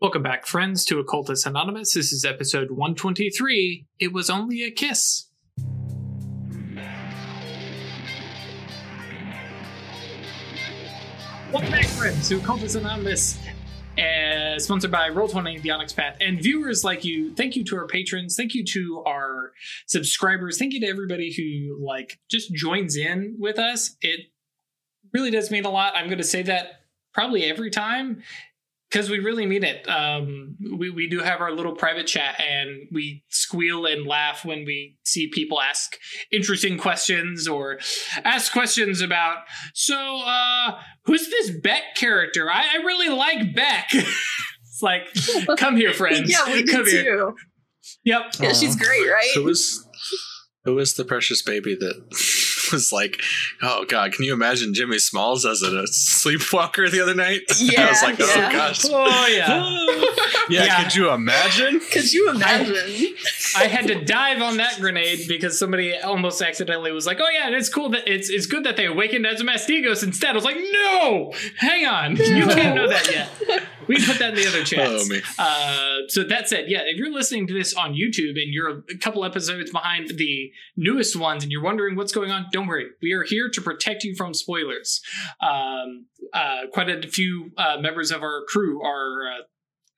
Welcome back, friends, to Occultist Anonymous. This is episode 123. It was only a kiss. Welcome back, friends, to Occultist Anonymous, uh, sponsored by Roll20, The Onyx Path, and viewers like you. Thank you to our patrons. Thank you to our subscribers. Thank you to everybody who like just joins in with us. It really does mean a lot. I'm going to say that probably every time because we really mean it. Um, we we do have our little private chat, and we squeal and laugh when we see people ask interesting questions or ask questions about. So, uh, who's this Beck character? I, I really like Beck. it's like, come here, friends. yeah, we do come here. too. Yep. Yeah, she's great, right? Who is who is the precious baby that was like, oh god, can you imagine Jimmy Smalls as a sleepwalker the other night? Yeah, I was like, oh yeah. gosh. Oh yeah. yeah, Yeah. could you imagine? Could you imagine? I had to dive on that grenade because somebody almost accidentally was like, "Oh yeah, it's cool that it's it's good that they awakened as a Mastigos instead." I was like, "No, hang on, you can't know that yet." We put that in the other chats. Oh. Uh, so that said, yeah, if you're listening to this on YouTube and you're a couple episodes behind the newest ones and you're wondering what's going on, don't worry. We are here to protect you from spoilers. Um, uh, quite a few uh, members of our crew are. Uh,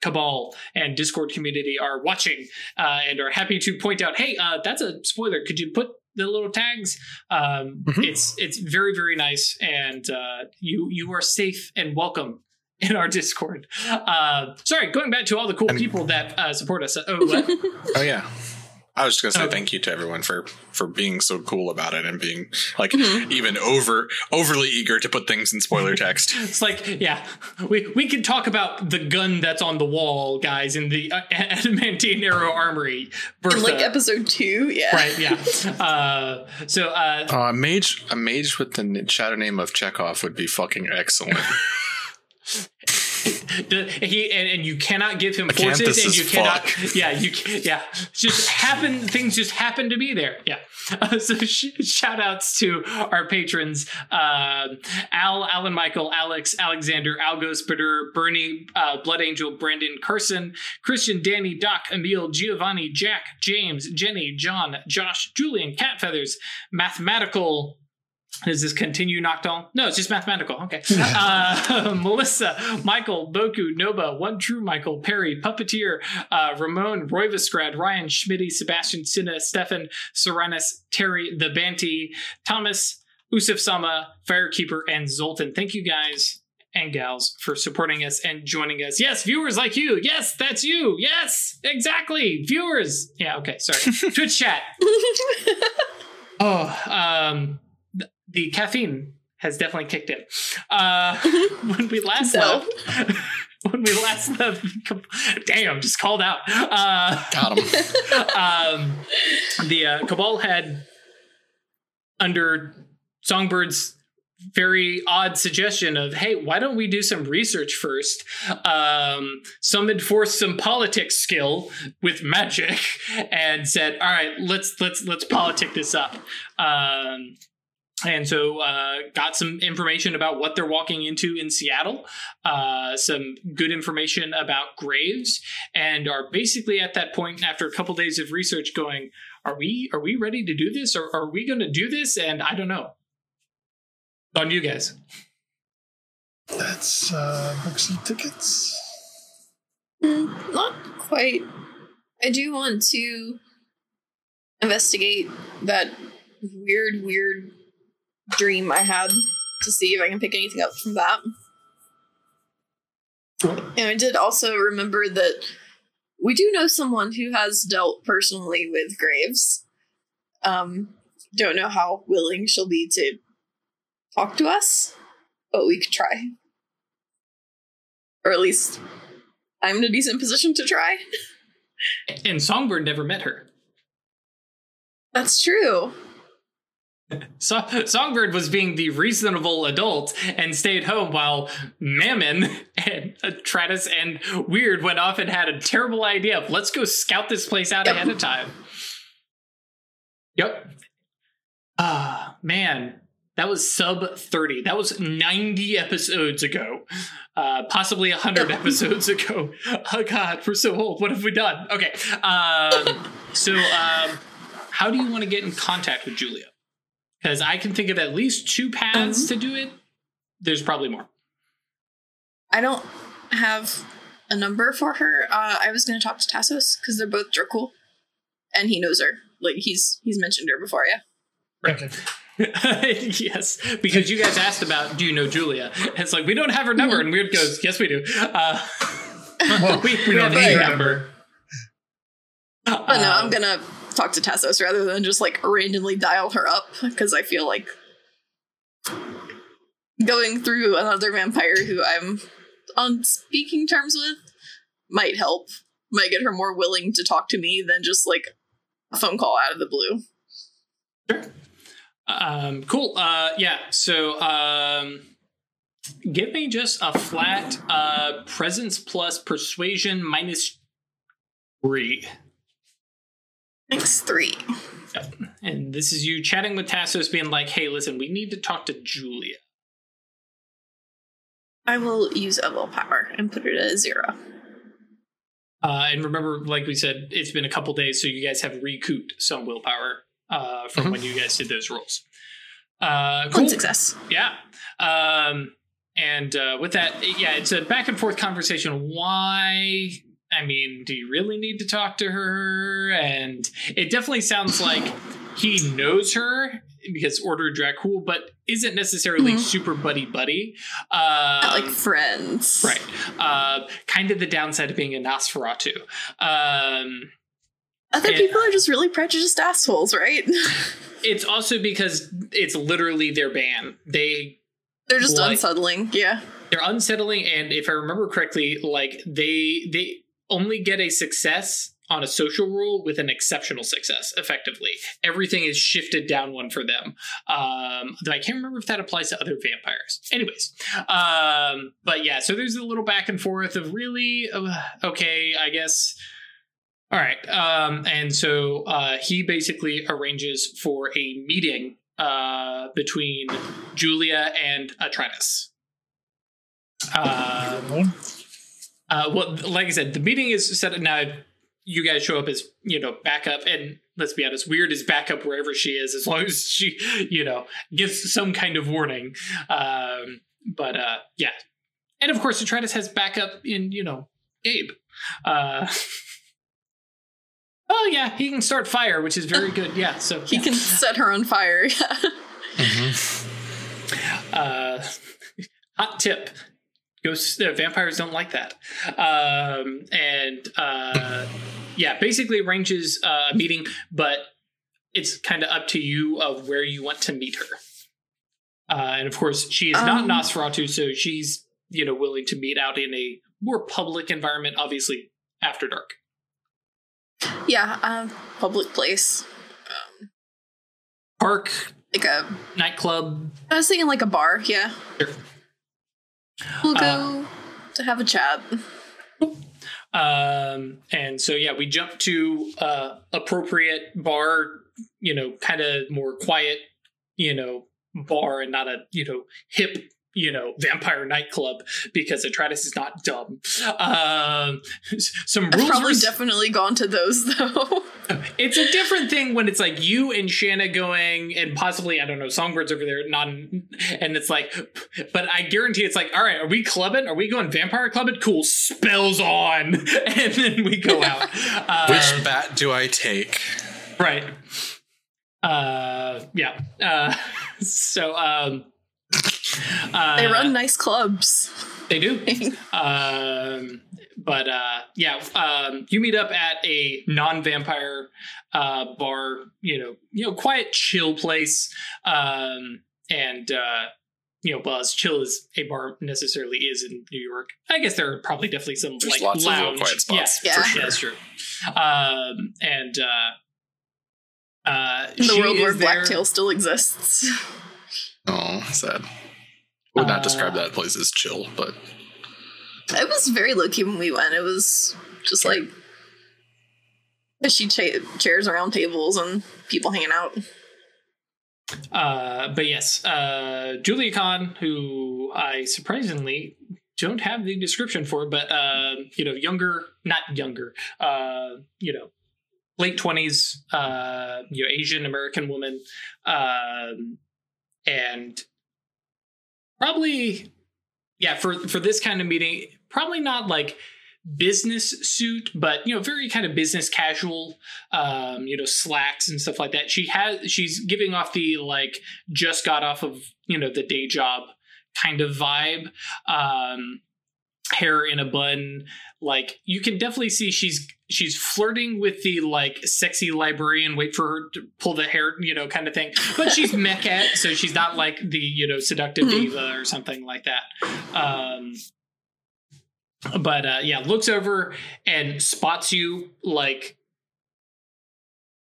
Cabal and Discord community are watching uh, and are happy to point out, "Hey, uh, that's a spoiler. Could you put the little tags?" Um, Mhm. It's it's very very nice, and uh, you you are safe and welcome in our Discord. Uh, sorry, going back to all the cool And- people that uh, support us. Oh. Oh yeah. I was just gonna say Okay. thank you to everyone for for being so cool about it and being like Mhm. even over overly eager to put things in spoiler text. it's like, yeah, we we can talk about the gun that's on the wall, guys, in the uh, adamantine arrow armory. Bertha. In like episode two, yeah. right? Yeah. Uh, so uh, Uh, a mage a mage with the shadow name of Chekhov would be fucking excellent. He and, and you cannot give him forces, and you cannot. fuck. Yeah, you yeah. Just happen things just happen to be there. Yeah. Uh, so sh- shout outs to our patrons: um Al, Alan, Michael, Alex, Alexander, Algos, Badur, Bernie, uh, Blood Angel, Brandon, Carson, Christian, Danny, Doc, Emil, Giovanni, Jack, James, Jenny, John, Josh, Julian, Cat Feathers, Mathematical. Does this continue Nocturnal? No, it's just mathematical. Okay. Uh, Melissa, Michael, Boku, Noba, One True Michael, Perry, Puppeteer, uh, Ramon, Roy Visgrad, Ryan, Schmitty, Sebastian, Sinna, Stefan, Serenus, Terry, The Banty, Thomas, Usif Sama, Firekeeper, and Zoltan. Thank you guys and gals for supporting us and joining us. Yes, viewers like you. Yes, that's you. Yes, exactly. Viewers. Yeah, okay, sorry. Twitch chat. Oh, um, the caffeine has definitely kicked in. Uh, when we last So? left, when we last left, damn, just called out. Uh, Got him. um, the uh, Cabal had, under Songbird's very odd suggestion of, hey, why don't we do some research first? Um, summoned forth some politics skill with magic and said, all right, let's let's let's politic this up. Um, and so uh, got some information about what they're walking into in Seattle, uh, some good information about graves, and are basically at that point after a couple days of research going, are we are we ready to do this or are we going to do this? And I don't know. On you guys. That's uh, books and tickets. Mm, Not quite. I do want to investigate that weird, weird dream I had to see if I can pick anything up from that. And I did also remember that we do know someone who has dealt personally with graves. Um, don't know how willing she'll be to talk to us, but we could try. Or at least I'm in a decent position to try. And Songbird never met her. That's true. So- Songbird was being the reasonable adult and stayed home while Mammon and uh, and Weird went off and had a terrible idea of let's go scout this place out Yep. ahead of time. Yep. Ah, man. That was sub 30. That was 90 episodes ago. Uh, possibly 100 episodes ago. Oh, God, we're so old. What have we done? Okay. Um, so, um, how do you want to get in contact with Julia? Because I can think of at least two paths to do it. There's probably more. I don't have a number for her. Uh, I was going to talk to Tassos because they're both Dracul, and he knows her. Like he's he's mentioned her before. Yeah. Okay. yes, because you guys asked about do you know Julia? It's like we don't have her number, and Weird goes, yes, we do. Uh, Well, we, we don't have need a her number. But no, Um, I'm gonna talk to Tassos rather than just like randomly dial her up because I feel like going through another vampire who I'm on speaking terms with might help. Might get her more willing to talk to me than just like a phone call out of the blue. Sure. Um, cool. Uh, yeah. So, um, give me just a flat uh, presence plus persuasion minus three. Thanks, three. Yep. And this is you chatting with Tassos, being like, "Hey, listen, we need to talk to Julia." I will use a willpower and put it at zero. Uh, and remember, like we said, it's been a couple days, so you guys have recouped some willpower uh, from when you guys did those rolls. Uh, One cool. success. Yeah. Um, and uh, with that, yeah, it's a back and forth conversation. Why? I mean, do you really need to talk to her? And it definitely sounds like he knows her because Ordo Dracul, but isn't necessarily Mhm. super buddy buddy. Um, Not like friends. Right. Uh, kind of the downside of being a Nosferatu. Um, Other Yeah. people are just really prejudiced assholes, right? it's also because it's literally their ban. They They're just Like- unsettling. Yeah. they're unsettling, and if I remember correctly, like they they only get a success on a social rule with an exceptional success. Effectively, everything is shifted down one for them. Um, though I can't remember if that applies to other vampires. Anyways, um, but yeah, so there's a little back and forth of really uh, okay, I guess. All right, um, and so uh, he basically arranges for a meeting uh, between Julia and Atratus. One. uh, well, like I said, the meeting is set now. You guys show up as you know backup, and let's be honest, weird is backup wherever she is, as long as she you know gives some kind of warning. Um, but uh, yeah, and of course, Detritus has backup in you know Gabe. Uh, oh yeah, he can start fire, which is very good. Yeah, so He yeah. can set her on fire. Uh, hot tip: ghosts, uh, vampires don't like that. Um, and uh, yeah, basically arranges uh, a meeting, but it's kind of up to you of where you want to meet her. Uh, and of course, she is not Um, Nosferatu, Nosferatu, so she's you know willing to meet out in a more public environment, obviously after dark. yeah, um, public place. Um, Park, like a, nightclub. I was thinking like a bar, yeah. Sure. We'll go Uh, to have a chat. Um, and so yeah, we jump to uh, appropriate bar, you know, kind of more quiet, you know, bar and not a you know hip. You know, vampire nightclub because Atratus is not dumb. Um, some I've rules probably were definitely gone to those though. it's a different thing when it's like you and Shanna going and possibly I don't know songbirds over there not and it's like but I guarantee it's like all right are we clubbing are we going vampire clubbing cool spells on and then we go out uh, Which bat do I take? right uh yeah uh so um uh, they run nice clubs. they do um, but uh, yeah, um, you meet up at a non-vampire uh, bar, you know, you know, quiet, chill place, um, and uh, you know, well, as chill as a bar necessarily is in New York, I guess there are probably definitely some There's like lots of lounge, quiet spots, yeah, for for sure. sure. That's true. Um, and uh, uh, In the she world where is there- Blacktail still exists. Oh, sad. I would not Uh, describe that place as chill, but It was very low key when we went. It was just like she cha- chairs around tables and people hanging out. Uh, but yes, uh, Julia Khan, who I surprisingly don't have the description for, but uh, you know, younger, not younger, uh, you know, late twenties, uh, you know, Asian American woman, um, and probably, yeah, for for this kind of meeting, probably not like business suit, but you know, very kind of business casual, um, you know, slacks and stuff like that. She has she's giving off the like just got off of, you know, the day job kind of vibe. Um hair in a bun. Like you can definitely see she's she's flirting with the like sexy librarian, wait for her to pull the hair, you know, kind of thing. But she's Mekhet, so she's not like the, you know, seductive Mhm. diva or something like that. Um but uh, yeah, looks over and spots you like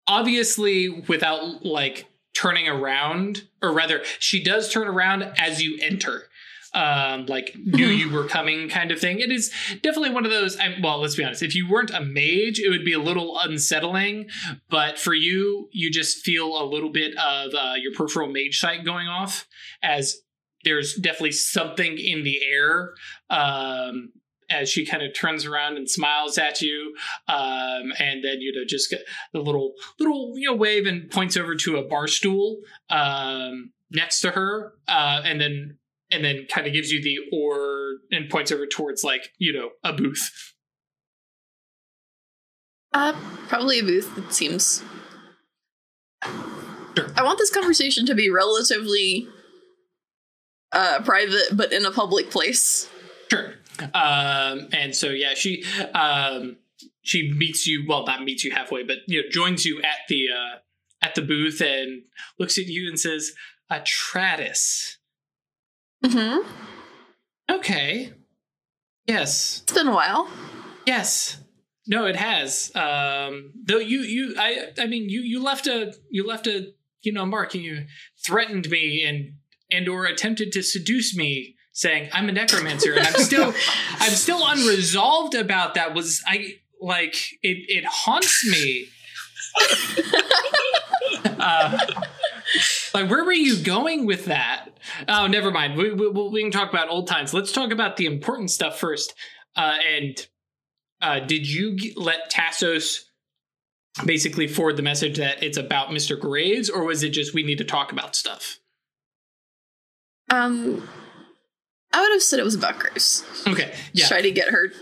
obviously without like turning around, or rather, she does turn around as you enter. Um, like knew you were coming, kind of thing. It is definitely one of those. I'm, well, let's be honest. If you weren't a mage, it would be a little unsettling. But for you, you just feel a little bit of uh, your peripheral mage sight going off, as there's definitely something in the air um, as she kind of turns around and smiles at you, um, and then you know just get the little little you know wave and points over to a bar stool um, next to her, uh, and then and then kind of gives you the or and points over towards like you know a booth. Uh, probably a booth. It seems. Sure. I want this conversation to be relatively uh, private, but in a public place. Sure. Um, and so yeah, she um, she meets you. Well, not meets you halfway, but you know joins you at the uh, at the booth and looks at you and says, "Atratus." Mm-hmm. Okay. Yes. It's been a while. Yes. No, it has. Um, though you, you, I, I mean, you, you left a, you left a, you know, mark, and you threatened me and and or attempted to seduce me, saying I'm a necromancer, and I'm still, I'm still unresolved about that. Was I like it? It haunts me. uh, like, where were you going with that? Oh, never mind. We, we, we can talk about old times. Let's talk about the important stuff first. Uh, and uh, did you g- let Tassos basically forward the message that it's about Mr. Graves, or was it just we need to talk about stuff? Um, I would have said it was about Graves. Okay, yeah, Try to get her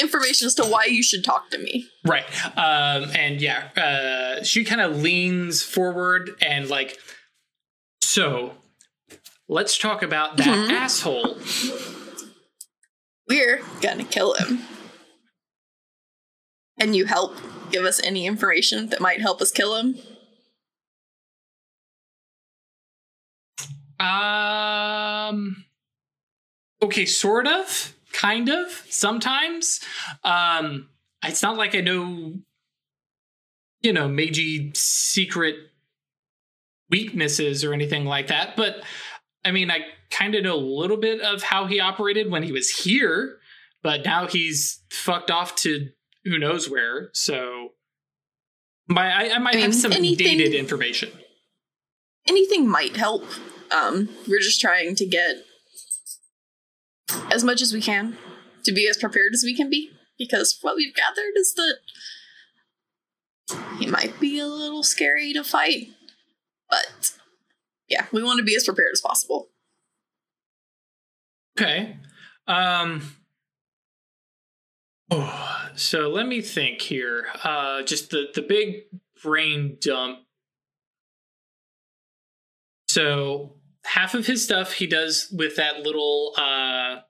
information as to why you should talk to me. right. Um, and yeah, uh, she kind of leans forward and like, so let's talk about that Mhm. asshole. We're gonna kill him. And you help give us any information that might help us kill him? Um. Okay, sort of, kind of, sometimes. Um, it's not like I know, you know, Meiji secret weaknesses or anything like that, but I mean, I kind of know a little bit of how he operated when he was here, but now he's fucked off to who knows where. So, my I, I might I have some anything- dated information. Anything might help. Um, we're just trying to get as much as we can to be as prepared as we can be. Because what we've gathered is that he might be a little scary to fight. But yeah, we want to be as prepared as possible. Okay. Um Oh, so let me think here. Uh just the the big brain dump. So half of his stuff he does with that little uh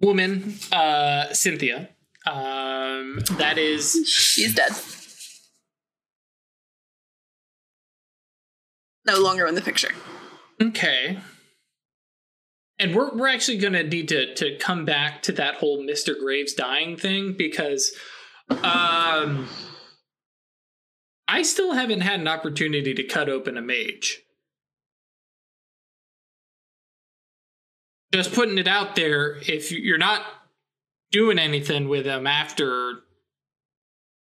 woman uh Cynthia. Um that is She's dead. No longer in the picture. Okay. And we're we're actually gonna need to to come back to that whole Mr. Graves dying thing because um I still haven't had an opportunity to cut open a mage. Just putting it out there, if you're not doing anything with them after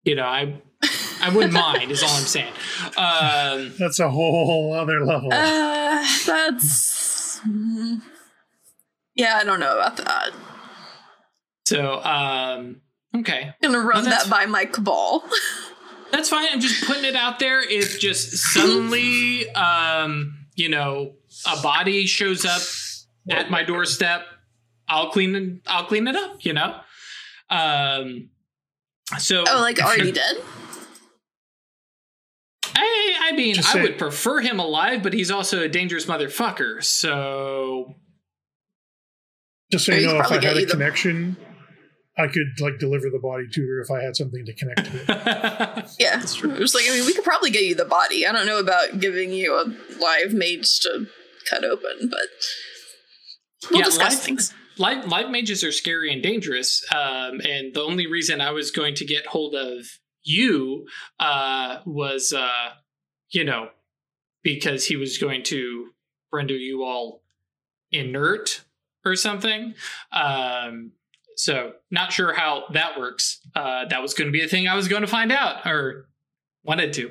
you know, I I wouldn't mind. Is all I'm saying. Um, That's a whole other level. Uh, that's. mm, Yeah, I don't know about that. so um, okay, I'm gonna run that's- that by my cabal. that's fine. I'm just putting it out there. If just suddenly, um, you know, a body shows up at my doorstep, I'll clean it. I'll clean it up. You know. Um. So oh, like already dead? I, I mean, Just I say- would prefer him alive, but he's also a dangerous motherfucker. So Just so you you know, if I had a you the- connection, I could like deliver the body to her if I had something to connect to it. Yeah. It was like, I mean, we could probably get you the body. I don't know about giving you a live mage to cut open, but we'll Yeah, discuss live- things. live, live mages are scary and dangerous. Um, and the only reason I was going to get hold of you uh, was, uh, you know, because he was going to render you all inert or something. Um, so not sure how that works. Uh, that was going to be a thing I was going to find out or wanted to.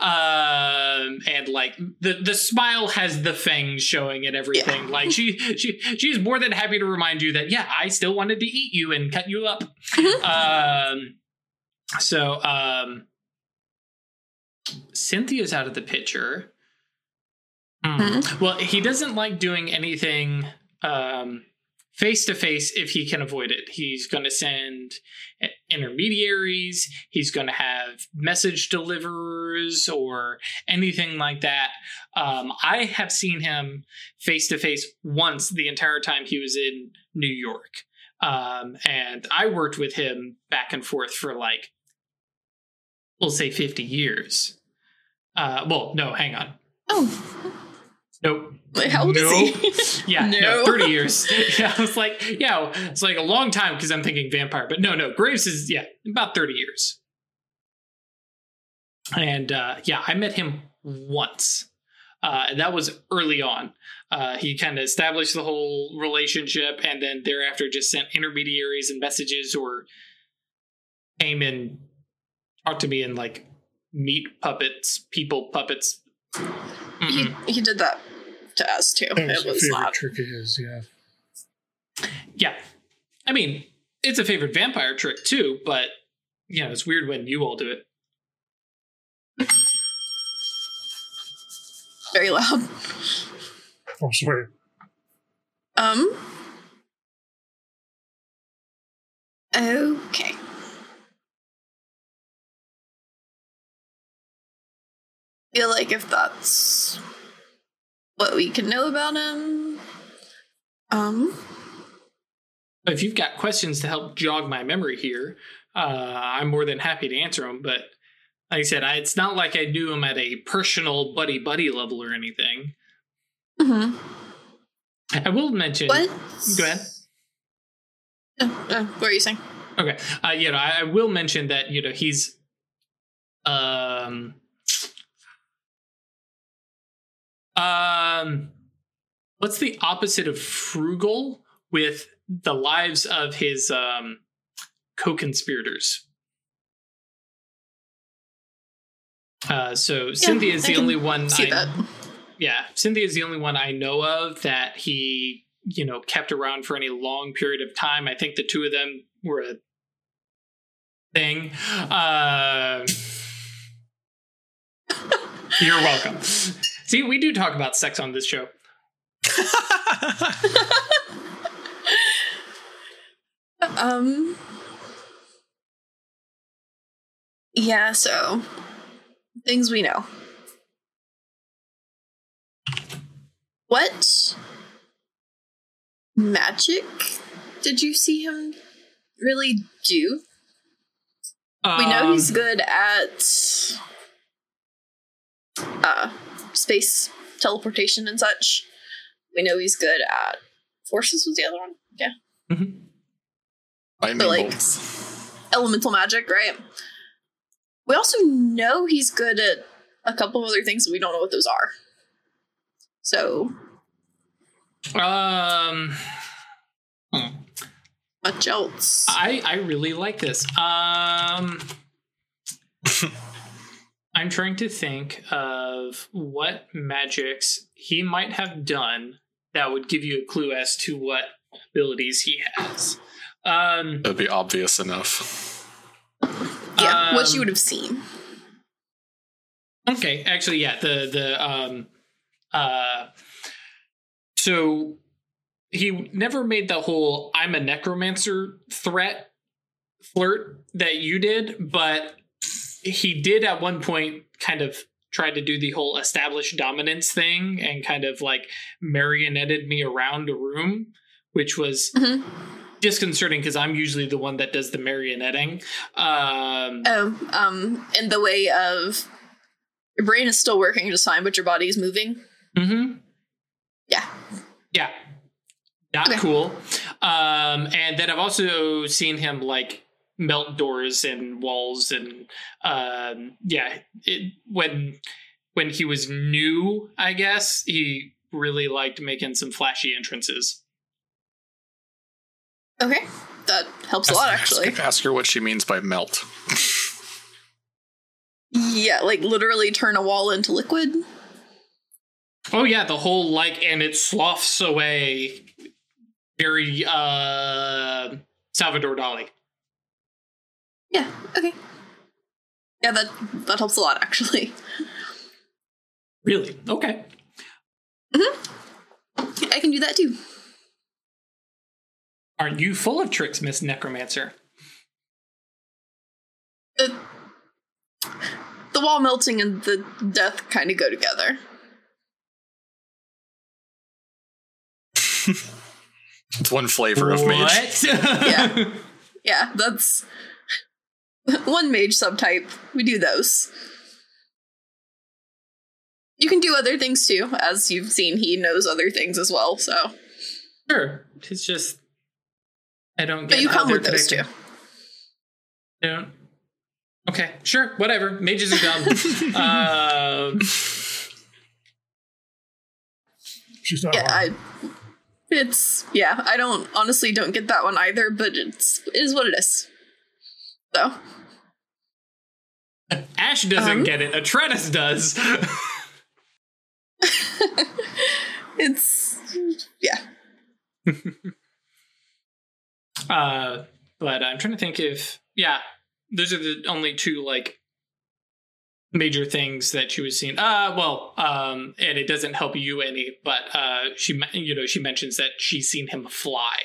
Um, and like the the smile has the fangs showing and everything. Like she she she's more than happy to remind you that yeah, I still wanted to eat you and cut you up. Um, so um, Cynthia's out of the picture. Hmm. Well, he doesn't like doing anything um face to face if he can avoid it. He's going to send intermediaries, he's going to have message deliverers or anything like that. Um, I have seen him face to face once the entire time he was in New York. Um, and I worked with him back and forth for like, we'll say 50 years. Uh, well, no, hang on. Oh, Nope. how old No. is he? Yeah, no. No. 30 years. Yeah, I was like, yeah, it's like a long time because I'm thinking vampire, but no, no, Graves is, yeah, about 30 years. And uh, yeah, I met him once. Uh, and that was early on. Uh, he kind of established the whole relationship and then thereafter just sent intermediaries and messages or came and talked to me in like meat puppets, people puppets. he, Mm-mm. he did that to us too. That was It a was favorite not. trick of his, yeah. Yeah. I mean, it's a favorite vampire trick too, but you know, it's weird when you all do it. Very loud. Oh, sorry. Um. Okay. Feel like if that's what we can know about him, um, If you've got questions to help jog my memory here, uh, I'm more than happy to answer them. But like I said, I, it's not like I knew him at a personal buddy buddy level or anything. mhm. I will mention. what? Go ahead. Uh, uh, what are you saying? Okay. Uh, you know, I, I will mention that you know he's um um what's the opposite of frugal with the lives of his um co-conspirators. Uh, so Cynthia is I the only one See I that? yeah, Cynthia is the only one I know of that he, you know, kept around for any long period of time. I think the two of them were a thing. Uh, you're welcome. See, we do talk about sex on this show. Um. Yeah, so things we know. What magic did you see him really do? we know Um, he's good at uh space teleportation and such. We know he's good at forces was the other one. Yeah. mhm. Lightning But, like- bolts. elemental magic, right? We also know he's good at a couple of other things, but we don't know what those are. So, Um, much else? I I really like this. Um, I'm trying to think of what magics he might have done that would give you a clue as to what abilities he has. Um, That'd be obvious enough. Yeah, what Um, you would have seen. Okay, actually, yeah. The the um uh so he never made the whole "I'm a necromancer" threat flirt that you did, but he did at one point kind of try to do the whole established dominance thing and kind of like marionetted me around a room, which was Mhm. disconcerting because I'm usually the one that does the marionetting. Um, Oh, um, in the way of your brain is still working just fine, but your body is moving. mhm. Yeah. Yeah. Not Okay. cool. Um, and then I've also seen him like melt doors and walls and um, yeah, it, when when he was new, I guess he really liked making some flashy entrances. Okay, that helps a lot actually. Ask, ask her what she means by melt. Yeah, like literally turn a wall into liquid. Oh yeah, the whole like and it sloughs away very uh Salvador Dali. Yeah. Okay. Yeah, that that helps a lot actually. Really? Okay. Hmm. I can do that too. Aren't you full of tricks, Miss Necromancer? The the wall melting and the death kind of go together. It's one flavor of mage. What? Yeah. Yeah, that's one mage subtype. We do those. You can do other things too, as you've seen. He knows other things as well. So, Sure. It's just I don't get but you how come with those too. connected. I don't. Okay, sure, whatever. Mages are dumb. um, She's not Yeah. I. It's yeah. I don't honestly don't get that one either, but it's is what it is. So Ash doesn't Um. get it. Atreus does. it's yeah. uh, but I'm trying to think if yeah, those are the only two like major things that she was seeing. Uh, well, um, and it doesn't help you any, but uh, she you know she mentions that she's seen him fly.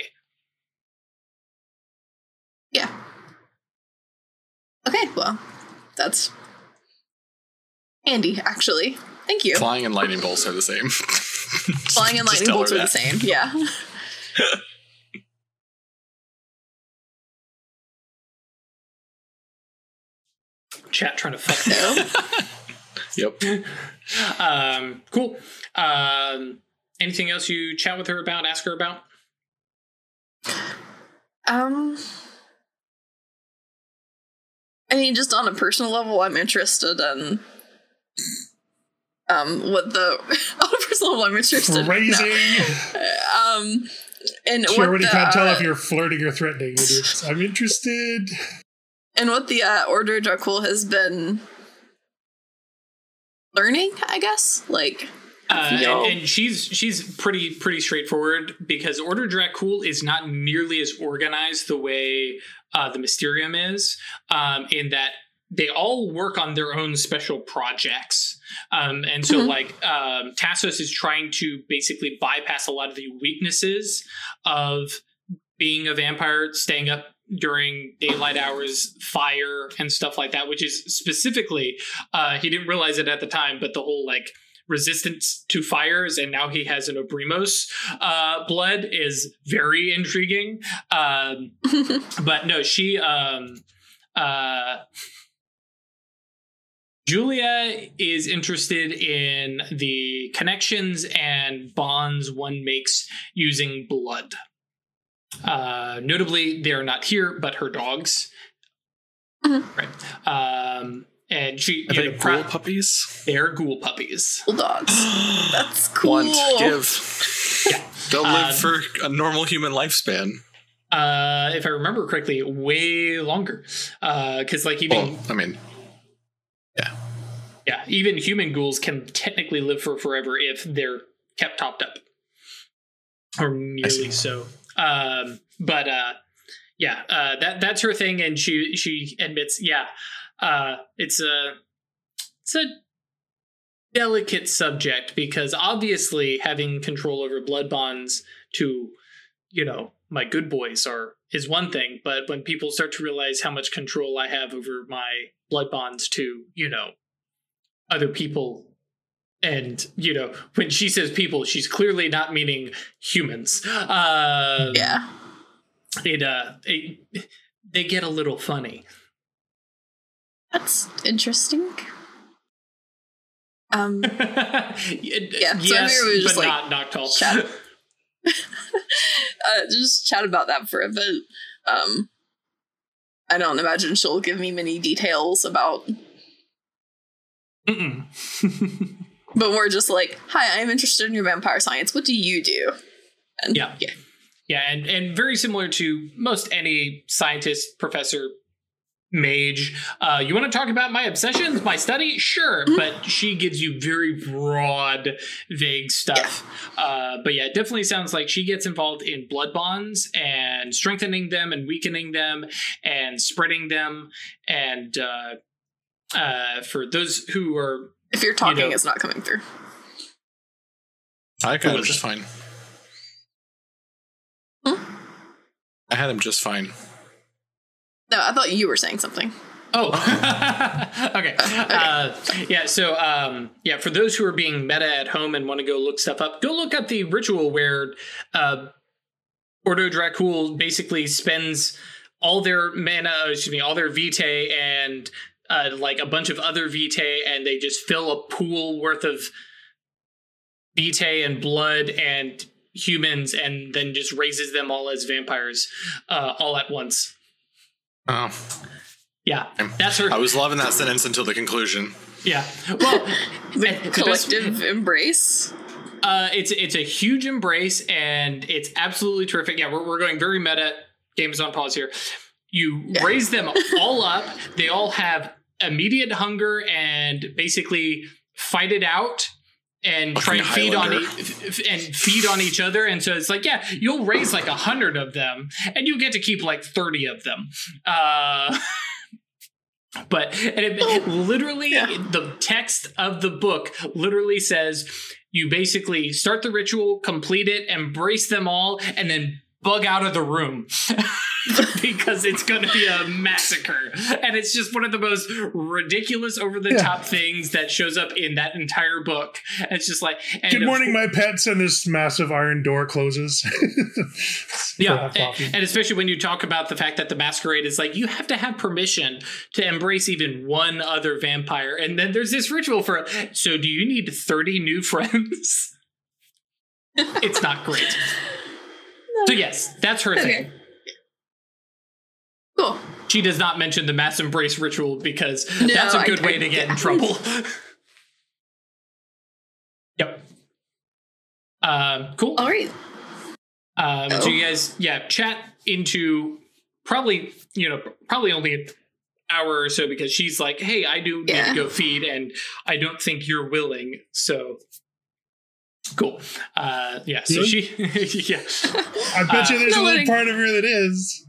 Yeah. Okay, well, that's handy, actually. Thank you. Flying and lightning bolts are the same. Flying and lightning bolts are the same. Yeah. Chat trying to fuck So, Yep. Um, cool. Um, anything else you chat with her about? Ask her about? um, I mean, just on a personal level, I'm interested in um what the on a personal level I'm interested. no. Phrasing. Um, and She what already the, can't tell uh, if you're flirting or threatening. I'm interested. and what the uh, Ordo Dracul has been learning, I guess. Like, Uh, Yo. and, and she's she's pretty pretty straightforward because Ordo Dracul is not nearly as organized the way uh, the Mysterium is. Um, in that they all work on their own special projects, um, and so Mhm. like um, Tassos is trying to basically bypass a lot of the weaknesses of being a vampire, staying up during daylight hours, fire, and stuff like that. Which is specifically uh, he didn't realize it at the time, but the whole like resistance to fires and now he has an obrimos uh, blood is very intriguing um, but no she um, uh, julia is interested in the connections and bonds one makes using blood. Uh, notably they are not here but her dogs. Mhm. right. Um, and she Are you they know, pro- ghoul puppies? they're ghoul puppies bulldogs. That's cool. Want, give. Yeah. They'll live Um, for a normal human lifespan. uh if i remember correctly way longer uh because like even Well, I mean, yeah, yeah, even human ghouls can technically live for forever if they're kept topped up, or nearly so. Um, but uh, yeah, uh, that that's her thing, and she she admits, yeah, uh, it's a it's a delicate subject because obviously having control over blood bonds to you know my good boys are is one thing but when people start to realize how much control i have over my blood bonds to you know other people and you know when she says people she's clearly not meaning humans uh Yeah. it uh it, they get a little funny That's interesting. Um, yeah, so yes, we just, but like, not Noctol. chat. uh, just chat about that for a bit. Um, I don't imagine she'll give me many details about, but we're just like, "Hi, I'm interested in your vampire science. What do you do?" And Yeah. yeah, Yeah, and, and very similar to most any scientist, professor, mage. Uh, you want to talk about my obsessions, my study? Sure, but she gives you very broad, vague stuff. Uh, but yeah, it definitely sounds like she gets involved in blood bonds and strengthening them and weakening them and spreading them. And uh, uh, for those who are if you're talking, know- it's not coming through. I got Who him was just fine. Hmm? I had him just fine. No, I thought you were saying something. Oh, okay. Uh, yeah. So, um, yeah, for those who are being meta at home and want to go look stuff up, go look up the ritual where uh, Ordo Dracul basically spends all their mana, excuse me, all their vitae and uh, like a bunch of other vitae, and they just fill a pool worth of vitae and blood and humans, and then just raises them all as vampires uh, all at once. Oh, Yeah, that's her. I was loving that sentence until the conclusion. Yeah. Well, The and best- collective embrace. uh, it's it's a huge embrace and it's absolutely terrific. Yeah, we're, we're going very meta. Games on pause here. You Yeah. raise them all up. They all have immediate hunger and basically fight it out and try and feed on e- Highlander. f- f- and feed on each other. And so it's like, yeah, you'll raise like a hundred of them, and you get to keep like thirty of them. Uh, but and it, it literally Yeah. the text of the book literally says you basically start the ritual complete it embrace them all and then bug out of the room because it's going to be a massacre and it's just one of the most ridiculous over the top things that shows up in that entire book it's just like and Good of morning, my pets, and this massive iron door closes. Yeah, and, and especially when you talk about the fact that the masquerade is like you have to have permission to embrace even one other vampire, and then there's this ritual for. So, do you need thirty new friends? it's not great. So yes, that's her thing. Okay. Cool. She does not mention the mass embrace ritual because No, that's a good way I- to get yeah. in trouble. yep. Um, cool. All right. Um, So Oh. you guys, yeah, chat into probably, you know, probably only an hour or so because she's like, "Hey, I do need to go feed, and I don't think you're willing." So cool. Uh, yeah. So Really? she, yeah. I bet you Uh, there's a little like- part of her that is.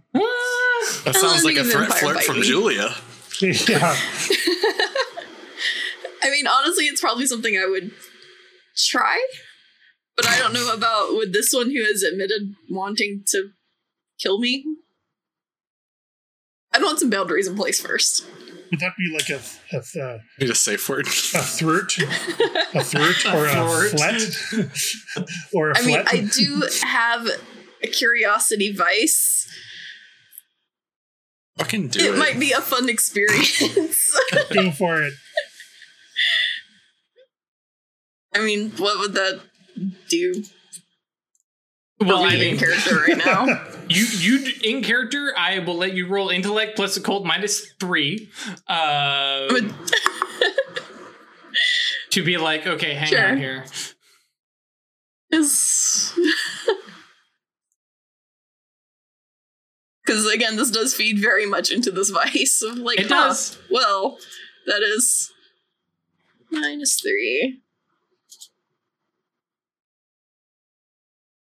That sounds like a threat flirt from biting. Julia. yeah. I mean, honestly, it's probably something I would try, but I don't know about with this one who has admitted wanting to kill me. I'd want some boundaries in place first. Would that be like a a, a, Need a safe word. a thrirt, a thrirt, A or a thwart. flet, or a I mean. I do have a curiosity vice. Fucking do It it. might be a fun experience. Go for it. I mean, what would that do well, I me in character right now? you you in character, I will let you roll intellect plus occult minus three. Uh, to be like, okay, hang Sure. on here. Is because again, this does feed very much into this vice of like, It huh, does. well, that is minus three.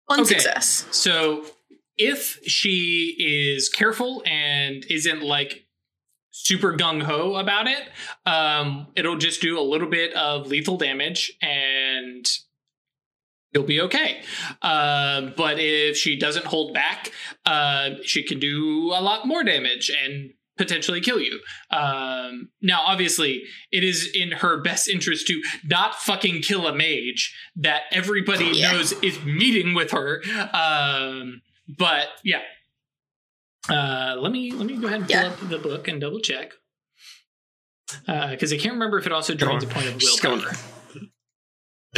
One Okay. success. So if she is careful and isn't like super gung ho about it, um, it'll just do a little bit of lethal damage and you'll be okay. Um, but if she doesn't hold back, uh, she can do a lot more damage and potentially kill you. Um, now, obviously, it is in her best interest to not fucking kill a mage that everybody Yeah. knows is meeting with her. Um, but yeah. Uh, let me let me go ahead and pull Yeah. up the book and double check because I can't remember if it also drains a point of Just willpower.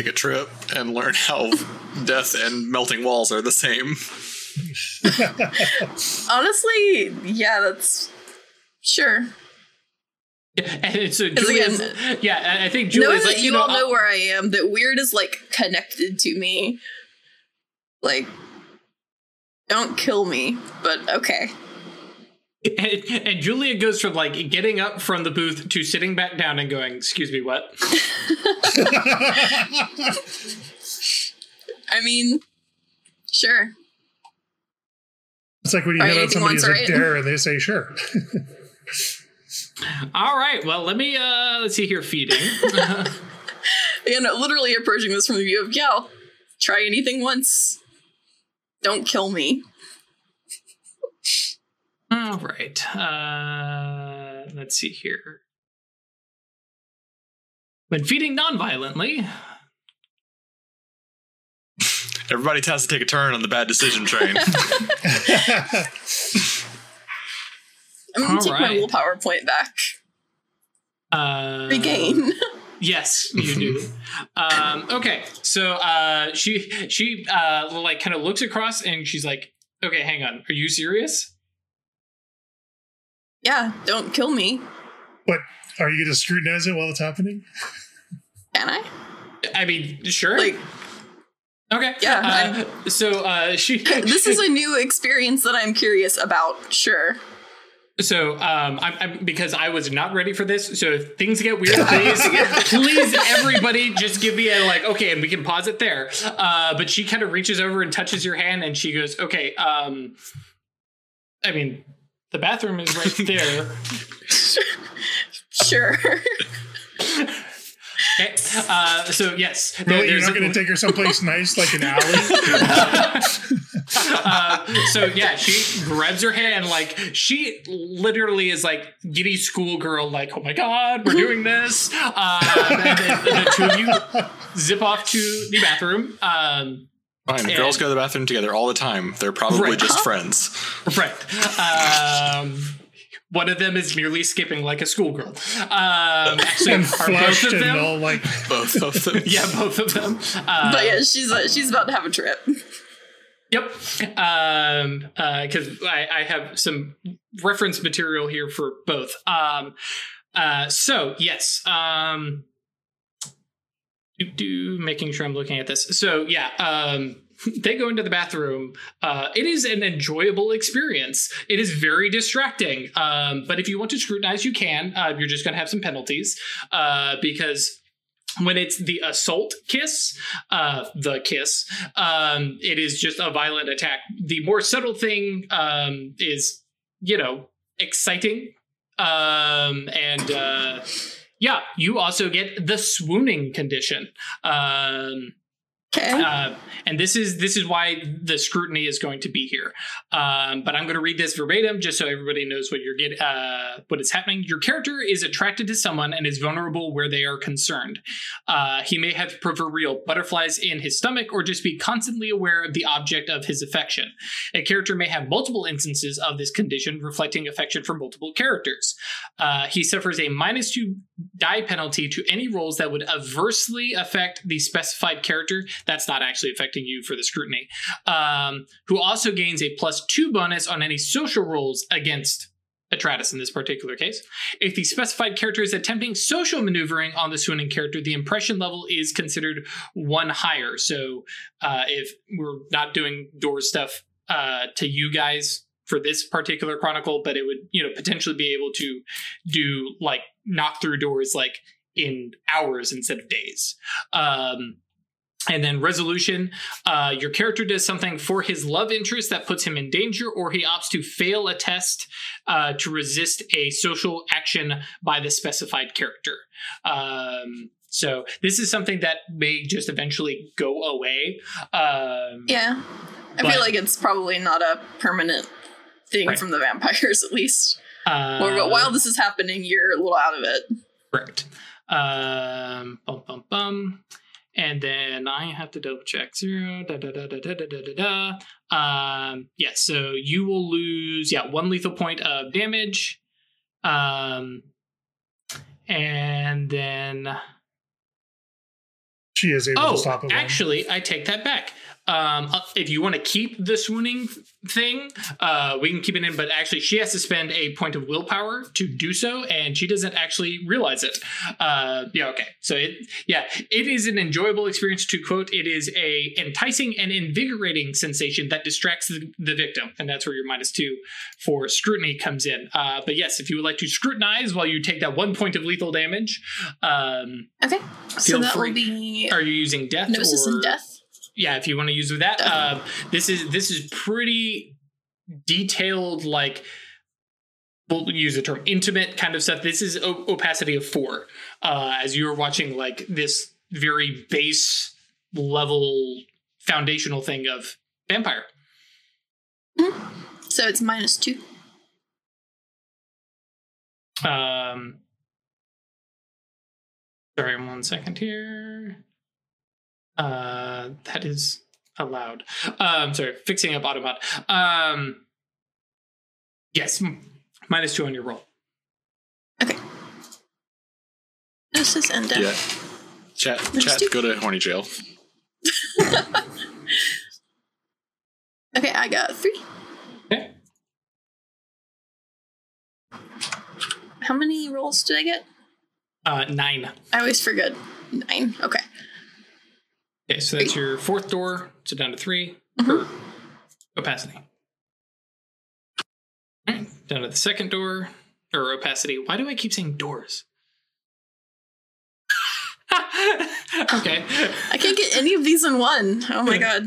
Take a trip and learn how death and melting walls are the same. Honestly, yeah, that's sure. And so uh, 'Cause Julia's, again- yeah, I- I think Knowing Julia's that like you, you know, all know uh, where I am, that weird is like connected to me. Like, don't kill me, but okay. And, and Julia goes from like getting up from the booth to sitting back down and going, "Excuse me, what?" I mean, sure. It's like when you Try hit on anything somebody once, as a right? dare and they say sure. All right, well, let me uh let's see here. Feeding. and literally approaching this from the view of, yeah, I'll try anything once. Don't kill me. All right. Uh, let's see here. When feeding non-violently, Everybody has to take a turn on the bad decision train. I'm gonna All take my right. willpower point back. uh, Regain. Yes, you do. um, okay, so uh, she she uh, like kind of looks across and she's like, "Okay, hang on. Are you serious?" Yeah, don't kill me. but are you going to scrutinize it while it's happening? Can I? I mean, sure. Like, okay, yeah, Uh, so uh, she this is a new experience that I'm curious about. Sure. So, um, I'm, I'm because I was not ready for this. So if things get weird, please, please, everybody, just give me a like, okay, and we can pause it there. Uh, but she kind of reaches over and touches your hand, and she goes, okay. Um, I mean, the bathroom is right there. Sure. Okay. Uh, so yes, there- Really, you're not going to take her someplace nice like an alley? uh, so yeah, she grabs her hand, like she literally is like giddy schoolgirl, like, oh my god, we're doing this. Uh, and then the two of you zip off to the bathroom. Um, Fine, And- girls go to the bathroom together all the time. They're probably Right. just friends. right. Um, one of them is merely skipping like a schoolgirl. Um, actually, and are both flushed of and them? all like, Both of them. Yeah, both of them. Uh, but yeah, she's uh, she's about to have a trip. Yep. Um, because I, I have some reference material here for both. Um, uh, so yes. Um, do, do making sure I'm looking at this. So yeah. Um, they go into the bathroom. Uh, it is an enjoyable experience. It is very distracting. Um, but if you want to scrutinize, you can. Uh, you're just going to have some penalties uh, because when it's the assault kiss, uh, the kiss, um, it is just a violent attack. The more subtle thing um, is, you know, exciting. Um, and uh, yeah, you also get the swooning condition. Um, Okay. uh, and this is this is why the scrutiny is going to be here. Um, but I'm going to read this verbatim just so everybody knows what you're getting, uh, what is happening. Your character is attracted to someone and is vulnerable where they are concerned. Uh, he may have proverbial butterflies in his stomach or just be constantly aware of the object of his affection. A character may have multiple instances of this condition, reflecting affection for multiple characters. Uh, he suffers a minus two die penalty to any rolls that would adversely affect the specified character. That's not actually affecting you for the scrutiny. Um, who also gains a plus two bonus on any social rolls against Atratus in this particular case. If the specified character is attempting social maneuvering on the swooning character, the impression level is considered one higher. So uh, if we're not doing door stuff uh, to you guys for this particular chronicle, but it would you know potentially be able to do like knock through doors like in hours instead of days. Um, and then resolution, uh, your character does something for his love interest that puts him in danger, or he opts to fail a test uh, to resist a social action by the specified character. Um, so this is something that may just eventually go away. Um, Yeah. I But- feel like it's probably not a permanent thing Right. from the vampires, at least. uh, Or but while this is happening, you're a little out of it. Correct. Um, bum bum bum. And then I have to double check zero. Da da da da da da da da. da. Um, yeah. So you will lose yeah one lethal point of damage. Um, and then She is able oh, to stop it. actually, I take that back. Um, uh, if you want to keep the swooning thing, uh, we can keep it in. But actually, she has to spend a point of willpower to do so, and she doesn't actually realize it. Uh, yeah, okay. So it, yeah, it is an enjoyable experience. To quote, it is a enticing and invigorating sensation that distracts the, the victim, and that's where your minus two for scrutiny comes in. Uh, but yes, if you would like to scrutinize while you take that one point of lethal damage, um, Okay. so that free. will be are you using death? Gnosis or, and Death. Yeah if you want to use that Death. um, this is this is pretty detailed like we'll use the term intimate kind of stuff this is o- opacity of four uh, as you're watching like this very base level foundational thing of vampire So it's minus two. um sorry one second here uh that is allowed um sorry fixing up automat um yes m- minus two on your roll Okay. Gnosis and Death. Yeah. Chat, chat, do- go to horny jail. Okay, I got three. okay How many rolls did I get? uh nine I always forget. Nine. Okay. Okay so that's your fourth door so down to 3 Mhm. per opacity all right down to the second door or opacity why do i keep saying doors okay I can't get any of these in one. Oh my god.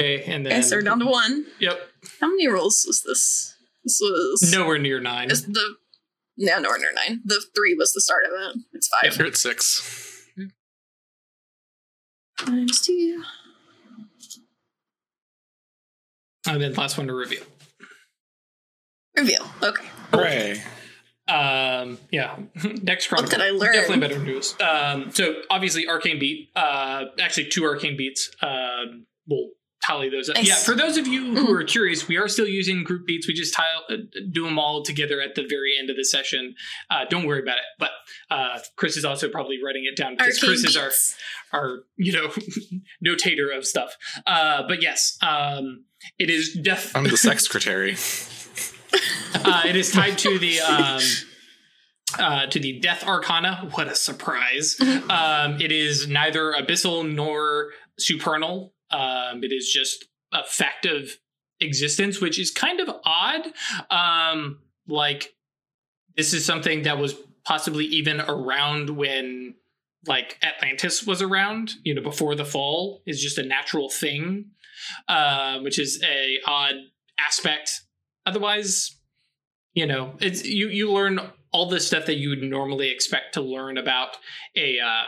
okay and then Okay, so we're down to one. yep How many rolls was this? This was nowhere near nine Is the no, no, no, nine. The three was the start of it. It's five. You're at six. Times two. and then last one to reveal Reveal. Okay. Hooray. Um, yeah. Next Chronicle. did I learn? Definitely better news. Um, so obviously Arcane Beat. Uh, actually two Arcane Beats. Um, we'll tally those up. Nice. Yeah. For those of you who Mhm. are curious, we are still using group beats. We just tile, uh, do them all together at the very end of the session. Uh, don't worry about it. But uh, Chris is also probably writing it down because Arcane Chris is our our you know notator of stuff. Uh, but yes, um, it is def- I'm the secretary. uh, it is tied to the um, uh, to the Death Arcana. What a surprise! um, it is neither abyssal nor supernal. Um, it is just a fact of existence, which is kind of odd. Um, like this is something that was possibly even around when like Atlantis was around, you know, before the fall is just a natural thing, uh, which is a odd aspect. Otherwise, you know, it's you you learn all the stuff that you would normally expect to learn about a uh,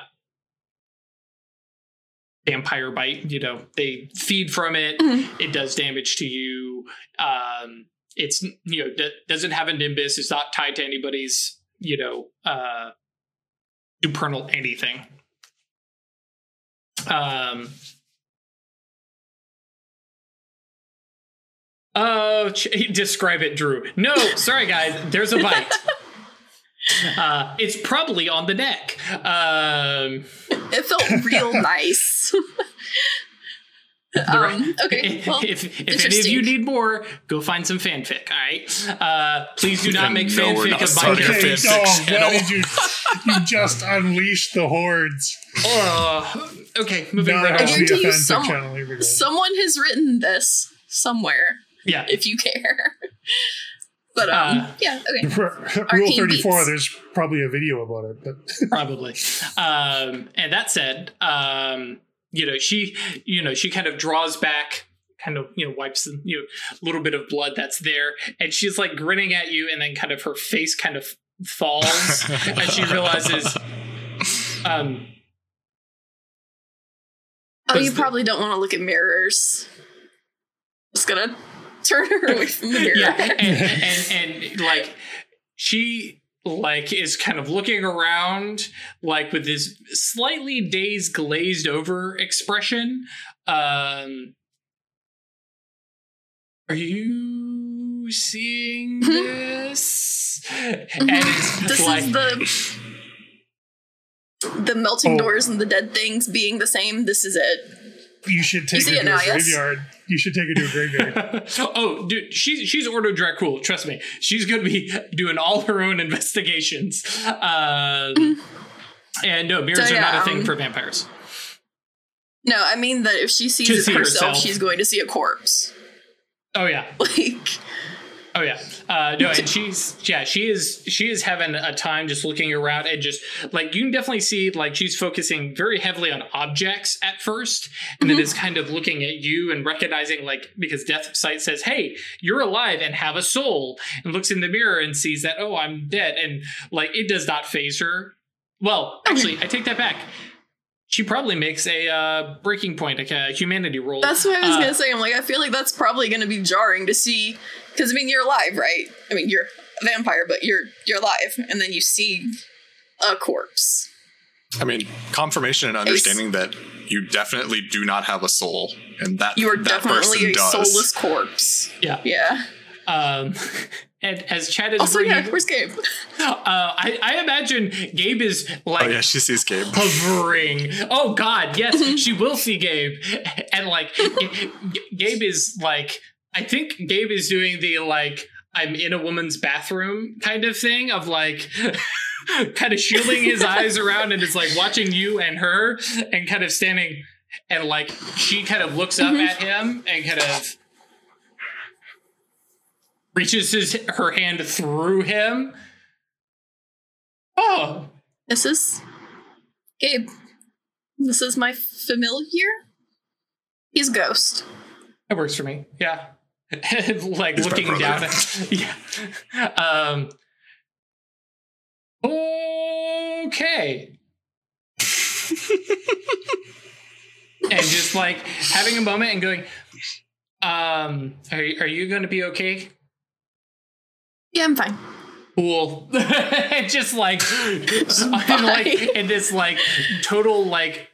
vampire bite. You know, they feed from it. Mhm. It does damage to you. Um, it's you know d- doesn't have a nimbus. It's not tied to anybody's you know uh, supernal anything. Um. Oh, ch- describe it, Drew. No, sorry, guys. There's a bite. Uh, it's probably on the neck. Um, It felt real nice. um, okay. Well, if if any of you need more, go find some fanfic. All right. Uh, please do not make no, fanfic not of my starting a character. Okay, fanfic oh, channel. did you? You just unleashed the hordes. Oh, okay, moving Now right it on. has to be a guarantee you fanfic some- channel. Here we go. someone has written this somewhere, Yeah. if you care. But um, Uh, yeah, okay. Rule 34, there's probably a video about it. But probably. Um, and that said, um, you know, she, you know, she kind of draws back, kind of, you know, wipes the, you know, little bit of blood that's there, and she's like grinning at you, and then kind of her face kind of falls as she realizes, um, Oh, you the- probably don't want to look at mirrors. Just gonna turn her away from the mirror. yeah, and, and and like she like is kind of looking around like with this slightly dazed glazed over expression um are you seeing this and it's this like is the the melting Oh. doors and the dead things being the same. This is it. You should take see her to now, a yes? graveyard. You should take her to a graveyard. oh, dude, she's she's Ordo Dracul. Trust me, she's going to be doing all her own investigations. Um, and no, mirrors So, are not a thing um, for vampires. No, I mean that if she sees it see herself, herself. she's going to see a corpse. Oh yeah, Like, oh yeah. Uh, no, and she's yeah, she is she is having a time just looking around and just like you can definitely see like she's focusing very heavily on objects at first, and then Mhm. is kind of looking at you and recognizing like because Death Sight says, "Hey, you're alive and have a soul," and looks in the mirror and sees that oh, I'm dead, and like it does not phase her. Well, actually, I take that back. She probably makes a uh, breaking point, like a humanity roll. that's what I was Uh, gonna say. I'm like, I feel like that's probably gonna be jarring to see, because I mean, you're alive, right? I mean, you're a vampire, but you're you're alive, and then you see a corpse. I mean, confirmation and understanding that you definitely do not have a soul, and that You are that definitely a does. soulless corpse. Yeah. Yeah. Um, and as Chad is Also, bringing, yeah, where's Gabe? uh, I, I imagine Gabe is like Oh yeah, she sees Gabe. hovering. Oh God, yes, she will see Gabe, and like Gabe is like, I think Gabe is doing the like I'm in a woman's bathroom kind of thing of like. kind of shielding his eyes around and is like watching you and her and kind of standing and like she kind of looks up Mhm. at him and kind of reaches his her hand through him. Oh, This is Gabe. This is my familiar. He's a ghost. that works for me. Yeah. like He's looking down at yeah. Um Okay. and just like having a moment and going, um, are, are you going to be okay? Yeah, I'm fine. cool And just like and like in this like total like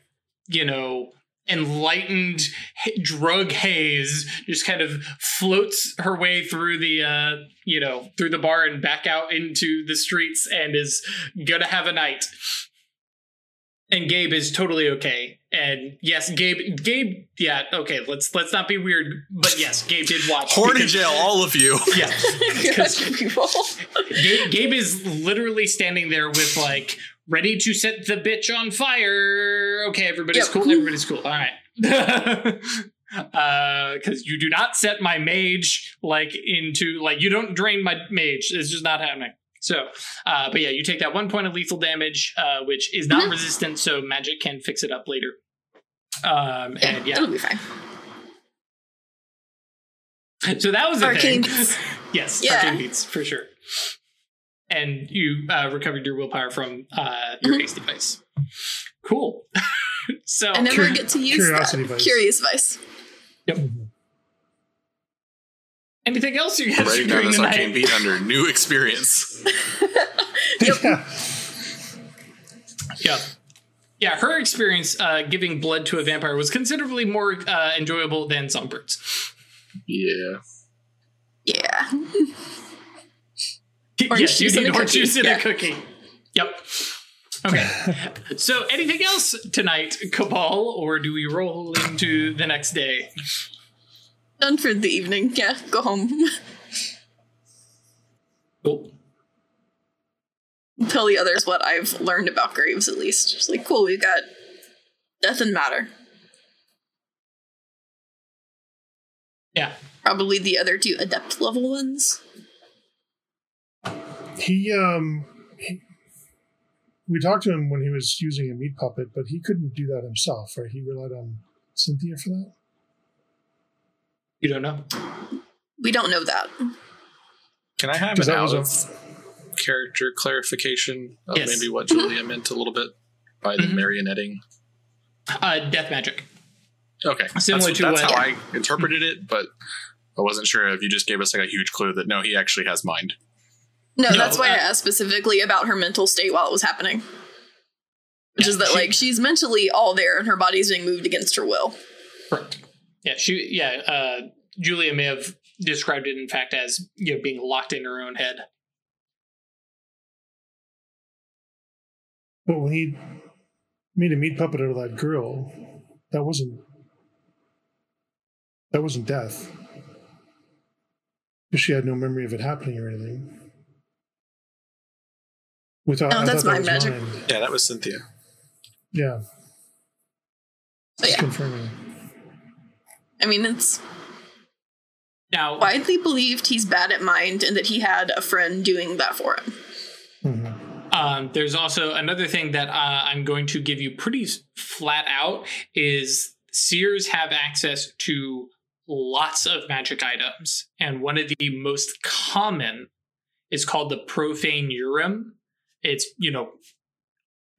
you know enlightened drug haze just kind of floats her way through the uh you know through the bar and back out into the streets and is gonna have a night and Gabe is totally okay. And yes, Gabe, Gabe, yeah, okay. Let's let's not be weird, but yes, Gabe did watch. Horny because- jail, all of you. Yeah, Gotcha, people. Gabe, Gabe is literally standing there with like ready to set the bitch on fire. Okay, everybody's cool. Everybody's cool. All right. uh because you do not set my mage like into like you don't drain my mage it's just not happening so uh but yeah you take that one point of lethal damage uh which is not Mhm. resistant so magic can fix it up later um Yeah, and yeah it'll be fine. so that was a Arcane thing beats. yes Yeah. arcane beats for sure and you uh recovered your willpower from uh your haste device cool so I never get to use curiosity that. vice. Curious vice. anything else you guys are Writing down doing this tonight arcane beat under new experience. Yep. Yeah. Yeah, her experience uh, giving blood to a vampire was considerably more uh, enjoyable than Songbirds. Yeah. Yeah. yes, you juice in need a orange cookie. juice in a cookie. Yep. Okay. so, anything else tonight, Cabal, or do we roll into the next day? Done for the evening. Yeah, go home. Cool. Tell the others what I've learned about graves, at least. Just like, cool, we've got death and matter. Yeah. Probably the other two adept level ones. He um he, we talked to him when he was using a meat puppet, but he couldn't do that himself, right? He relied on Cynthia for that. You don't know. We don't know that. Can I have an that out was of character clarification of Yes. maybe what Julia meant a little bit by the Mhm. marionetting? Uh, death magic. Okay, Similar that's, to that's what- how I interpreted it, but I wasn't sure if you just gave us like a huge clue that no, he actually has mind. No, No, that's why I uh, asked specifically about her mental state while it was happening. Which Yeah, is that she- like she's mentally all there and her body's being moved against her will. Correct. Yeah, she. Yeah, uh, Julia may have described it in fact as you know being locked in her own head. But when he made a meat puppet out of that girl, that wasn't that wasn't death. Because she had no memory of it happening or anything. Without, Oh, I that's thought that mind magic. mind. Yeah, that was Cynthia. Yeah. But Just yeah, confirming. I mean it's Now, widely believed he's bad at mind and that he had a friend doing that for him. Mhm. Um, there's also another thing that uh, I'm going to give you pretty flat out is seers have access to lots of magic items, and one of the most common is called the profane urim. It's you know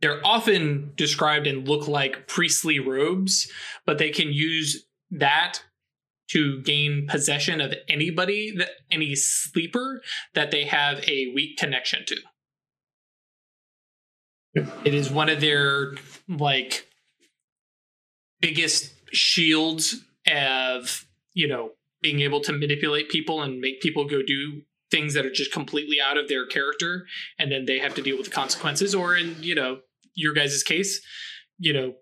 they're often described and look like priestly robes, but they can use that to gain possession of anybody that any sleeper that they have a weak connection to. It is one of their like biggest shields of you know being able to manipulate people and make people go do things that are just completely out of their character and then they have to deal with the consequences. Or in you know your guys' case you know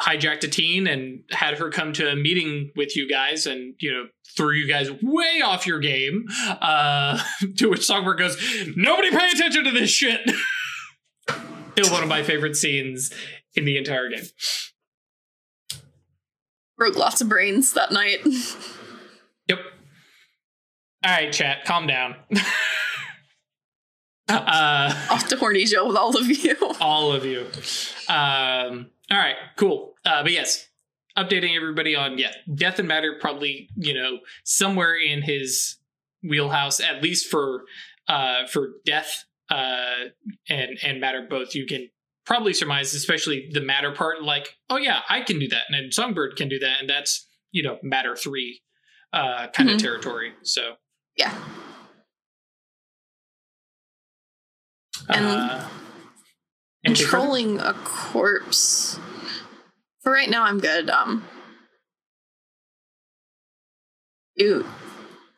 hijacked a teen and had her come to a meeting with you guys and you know threw you guys way off your game uh to which songbird goes nobody pay attention to this shit. Still one of my favorite scenes in the entire game. Broke lots of brains that night. All right, chat, calm down. uh, Off to horny jail with all of you. all of you. Um, all right, cool. Uh, but yes, updating everybody on yeah, death and matter probably you know somewhere in his wheelhouse, at least for uh, for death uh, and and matter both. You can probably surmise, especially the matter part. Like, oh yeah, I can do that, and then Songbird can do that, and that's you know matter three uh, kind of Mhm. territory. So. Yeah. And uh, anything? Controlling a corpse. For right now, I'm good. Um. Dude,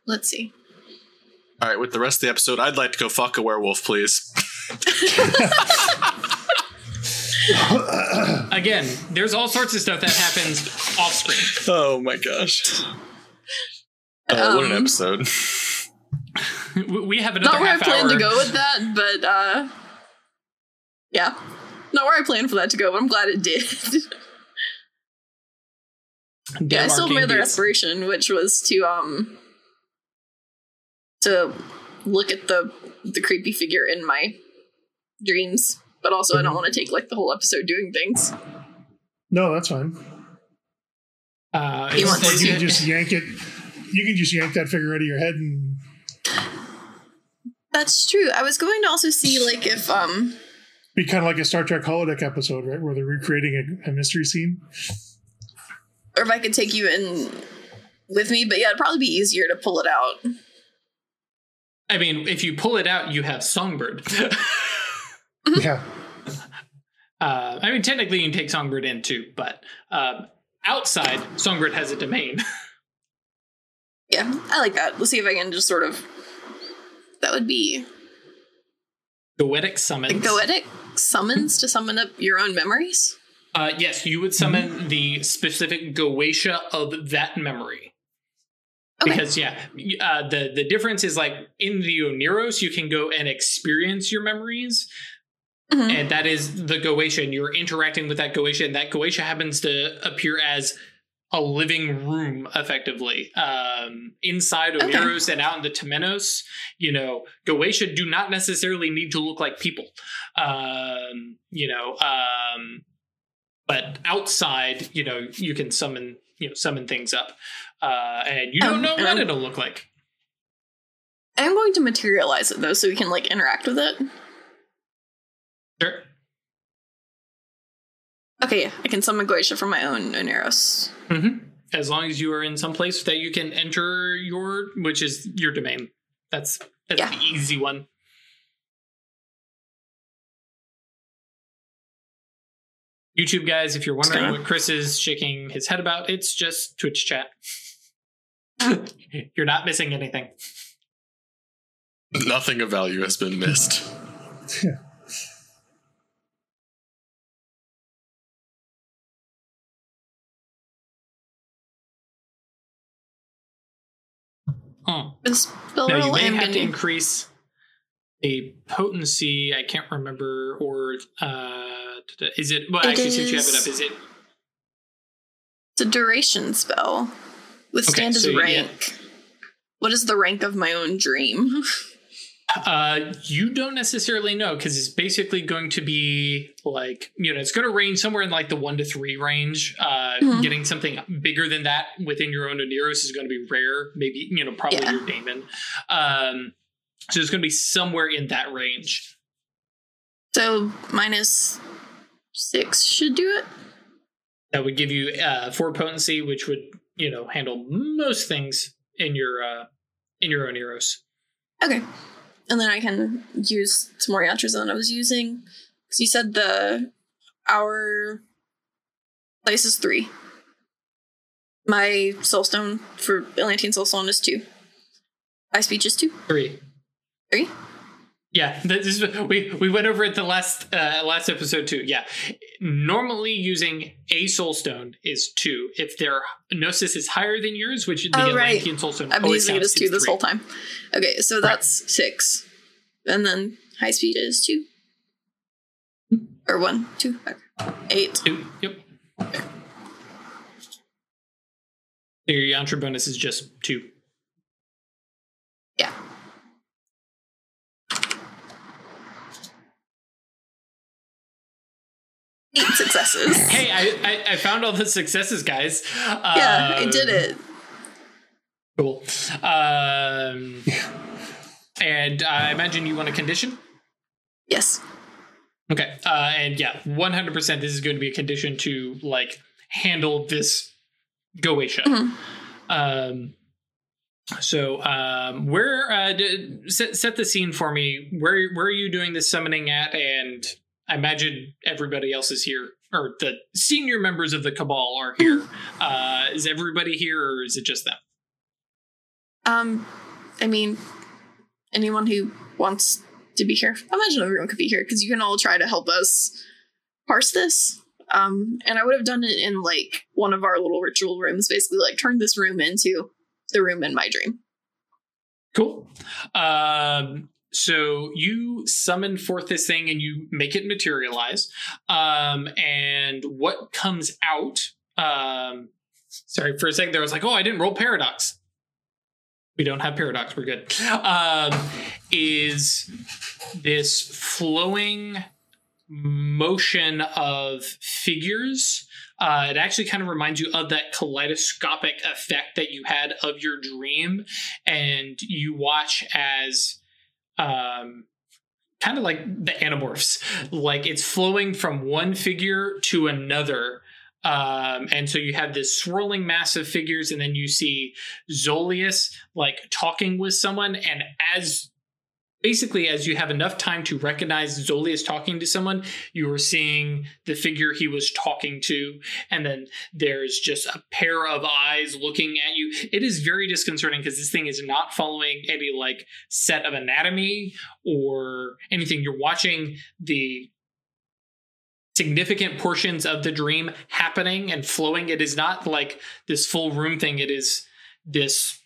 let's see. All right, with the rest of the episode, I'd like to go fuck a werewolf, please. Again, there's all sorts of stuff that happens off screen. Oh my gosh. Uh, what an Um, episode. We- We have another Not where I half planned hour. to go with that, but uh, yeah, not where I planned for that to go. But I'm glad it did. Yeah, I still have my other Beats. aspiration, which was to um to look at the the creepy figure in my dreams. But also, I don't want to take like the whole episode doing things. No, that's fine. Uh, He wants Or you can just yank it. You can just yank that figure out of your head and That's true. I was going to also see like if um be kind of like a Star Trek holodeck episode, right, where they're recreating a, a mystery scene. or if I could take you in with me. But yeah, it'd probably be easier to pull it out. I mean, if you pull it out, you have Songbird. Yeah, uh, I mean, technically, you can take Songbird in too, but um, outside, Songbird has a domain. Yeah, I like that. Let's see if I can just sort of. That would be Goetic summons. goetic summons to summon up your own memories. Uh, yes, you would summon the specific Goetia of that memory. Okay. Because yeah, uh, the the difference is like in the Oneros, you can go and experience your memories, Mhm. and that is the Goetia, and you're interacting with that Goetia, and that Goetia happens to appear as a living room effectively um, inside Okay. Oneros and out in the Temenos. You know, Goetia do not necessarily need to look like people. Um, you know, um, but outside, you know, you can summon you know summon things up, uh, and you don't Um, know what it'll look like. I'm going to materialize it though, so we can like interact with it. Sure. Okay, yeah, I can summon Goetia from my own Oneros. hmm As long as you are in some place that you can enter your, which is your domain. That's that's Yeah. the easy one. YouTube guys, if you're wondering what Chris is shaking his head about, it's just Twitch chat. you're not missing anything. Nothing of value has been missed. Yeah. Hmm. Is Now you may have to increase a potency. I can't remember, or uh, is it? Well, It actually, since you have it is- up, is it? It's a duration spell. Withstand so is yeah. rank. What is the rank of my own dream? Uh, you don't necessarily know because it's basically going to be like you know it's going to range somewhere in like the one to three range. Uh, Mhm. Getting something bigger than that within your own Oneros is going to be rare. Maybe you know probably Yeah. your Daemon. Um, so it's going to be somewhere in that range. So minus six should do it. That would give you uh, four potency, which would you know handle most things in your uh, in your own Oneros. Okay. And then I can use some more yantras than I was using. Because you said the our place is three. My soulstone for Atlantean soulstone is two. My speech is two. Three. Three? Yeah, this is we we went over it the last uh, last episode too. Yeah, normally using a soul stone is two. If their gnosis is higher than yours, which the Oh, right. Atlantean soul stone I've been using it as two this whole time. Okay, so that's six. And then high speed is two. Or one, two, okay. eight. Two. Yep. So your yantra bonus is just two. Yeah. Eight successes. Hey, I, I I found all the successes, guys. yeah, I did Um, it. Cool. Um, and I imagine you want a condition. Yes. Okay. Uh, and yeah, 100% this is going to be a condition to like handle this Goetia. Mhm. Um, so um, where uh, d- set, set the scene for me. Where where are you doing the summoning at? And I imagine everybody else is here, or the senior members of the Cabal are here. Uh, is everybody here, or is it just them? Um, I mean, anyone who wants to be here, I imagine everyone could be here because you can all try to help us parse this. Um, and I would have done it in like one of our little ritual rooms, basically like turn this room into the room in my dream. Cool. Um, so you summon forth this thing and you make it materialize. Um, and what comes out? Um, sorry, for a second there, I was like, oh, I didn't roll paradox. We don't have paradox. We're good. Um, is this flowing motion of figures? Uh, it actually kind of reminds you of that kaleidoscopic effect that you had of your dream, and you watch as um, kind of like the animorphs, like it's flowing from one figure to another. Um, and so you have this swirling mass of figures, and then you see Zolius like talking with someone, and as basically as you have enough time to recognize Zolius talking to someone, you are seeing the figure he was talking to, and then there's just a pair of eyes looking at you. It is very disconcerting because this thing is not following any like set of anatomy or anything. You're watching the significant portions of the dream happening and flowing. It is not like this full room thing. It is this,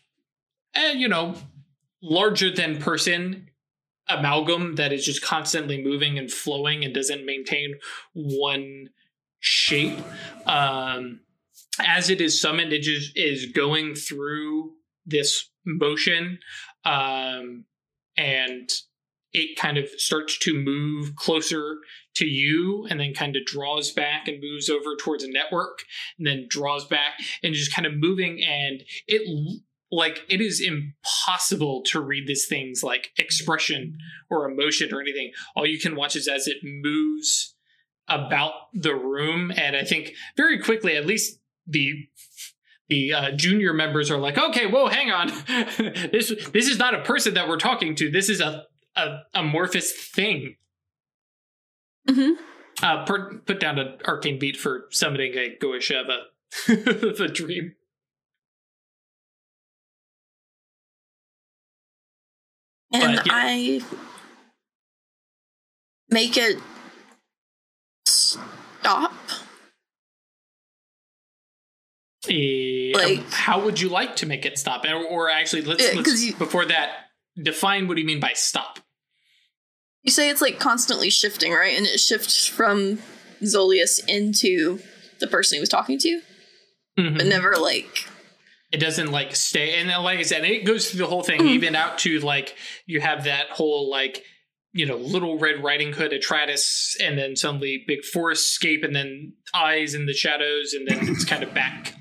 eh, you know, larger than person amalgam that is just constantly moving and flowing and doesn't maintain one shape. Um, as it is summoned, it just is going through this motion, um, and it kind of starts to move closer to you, and then kind of draws back and moves over towards a network, and then draws back and just kind of moving, and it like it is impossible to read this thing's like expression or emotion or anything. All you can watch is as it moves about the room, and I think very quickly, at least the the uh, junior members are like, okay, whoa, hang on, this this is not a person that we're talking to. This is a a amorphous thing. hmm Uh, per, put down an arcane beat for summoning a Goisheva, the dream. And But, yeah. I make it stop. Eh, Like- how would you like to make it stop? Or, or actually, let's, Yeah, let's you- before that define what do you mean by stop. You say it's like constantly shifting, right? And it shifts from Zolius into the person he was talking to, Mhm. but never like it doesn't like stay and then, like i said it goes through the whole thing Mhm. even out to like you have that whole like you know little red riding hood atratus and then suddenly big forest scape and then eyes in the shadows and then it's kind of back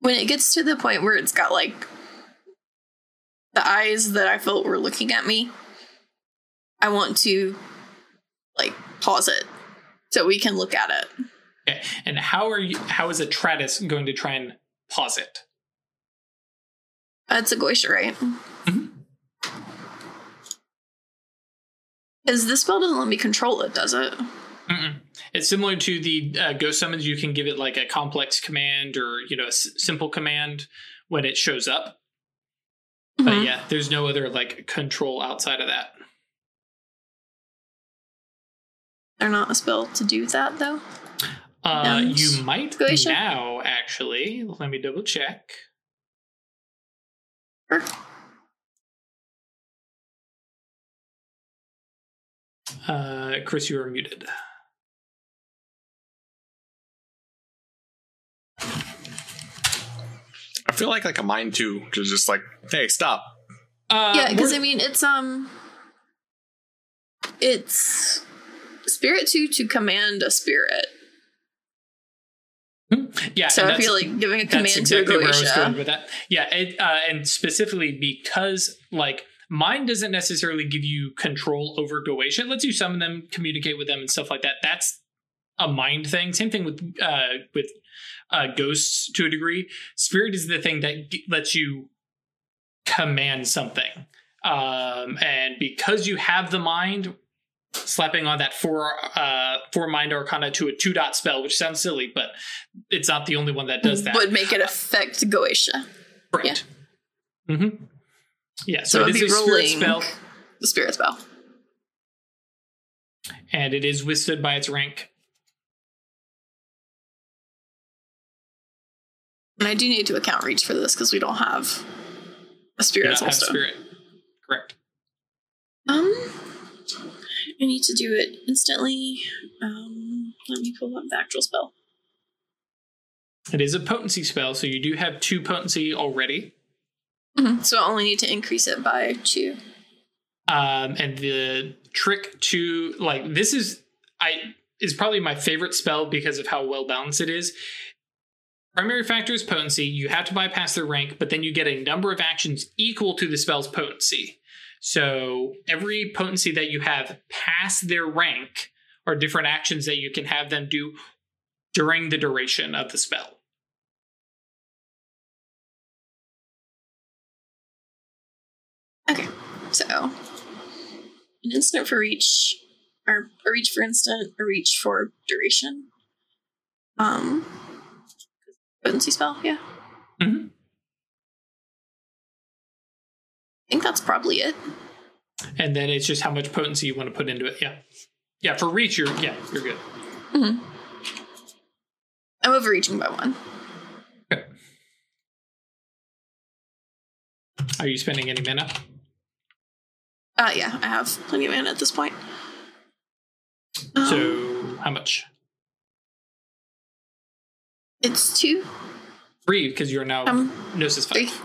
when it gets to the point where it's got like the eyes that I felt were looking at me. I want to like pause it so we can look at it. Okay. and how are you how is a atratus going to try and pause it That's a Goetia, right? Because this spell doesn't let me control it, does it? Mm-mm. it's similar to the uh, ghost summons you can give it like a complex command or you know a s- simple command when it shows up but Mhm. yeah there's no other like control outside of that They're not a spell to do that though. Uh, you might Glacier? now, actually. Let me double check. Sure. Uh, Chris, you are muted. I feel like like a mind too, just just like, hey, stop. Uh, yeah, because I mean it's um it's spirit two to command a spirit. Yeah. So I feel like giving a command exactly to a where I was going Goetia. with that. Yeah, it, uh, and specifically because like mine doesn't necessarily give you control over Goetia. It lets you summon them, communicate with them, and stuff like that. That's a mind thing. Same thing with uh, with uh, ghosts to a degree. Spirit is the thing that g- lets you command something, um, and because you have the mind. Slapping on that four uh four mind arcana to a two dot spell, which sounds silly, but it's not the only one that does that. Would make it affect Goetia, Right. Mm-hmm. Yeah, So so, it is a spirit rolling. spell, the spirit spell. and it is withstood by its rank. And I do need to account reach for this because we don't have a spirit have spirit. Correct. Um, I need to do it instantly. Um, let me pull up the actual spell. It is a potency spell, so you do have two potency already. Mhm, So I only need to increase it by two. Um, and the trick to like this is I is probably my favorite spell because of how well balanced it is. Primary factor is potency. You have to bypass their rank, but then you get a number of actions equal to the spell's potency. So every potency that you have past their rank are different actions that you can have them do during the duration of the spell. Okay, so an instant for reach, or a reach for instant, a reach for duration. Um, potency spell, yeah. Mhm. Think that's probably it. And then it's just how much potency you want to put into it. Yeah. Yeah, for reach, you're yeah, you're good. I'm overreaching by one. Are you spending any mana? Uh, yeah, I have plenty of mana at this point. Um, So how much? It's two. Three, because you're now Um, Gnosis three. 5.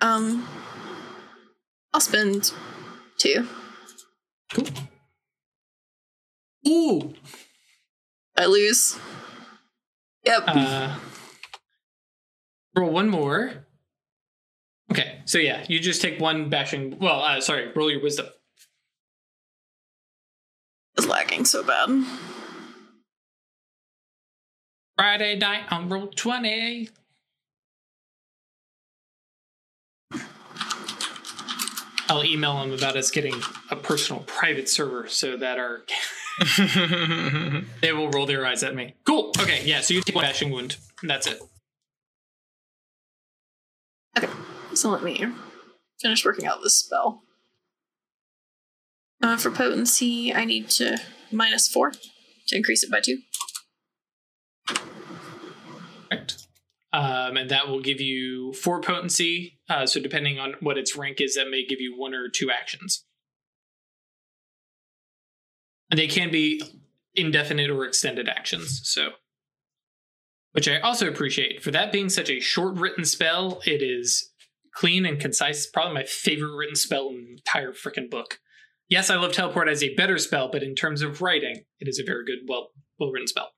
Um, I'll spend two. Cool. Ooh. I lose. Yep. Uh, roll one more. Okay, so yeah, you just take one bashing. Well, uh, sorry, roll your wisdom. it's lagging so bad. Friday night on Roll20. I'll email him about us getting a personal private server so that our they will roll their eyes at me. Cool. Okay, yeah, so you take one bashing wound. And that's it. Okay, so let me finish working out this spell. Uh, for potency, I need to minus four to increase it by two. Right. Um, and that will give you four potency. Uh, so depending on what its rank is, that may give you one or two actions. And they can be indefinite or extended actions. So, which I also appreciate. For that being such a short written spell, it is clean and concise. Probably my favorite written spell in the entire freaking book. Yes, I love teleport as a better spell, but in terms of writing, it is a very good, well, well written spell.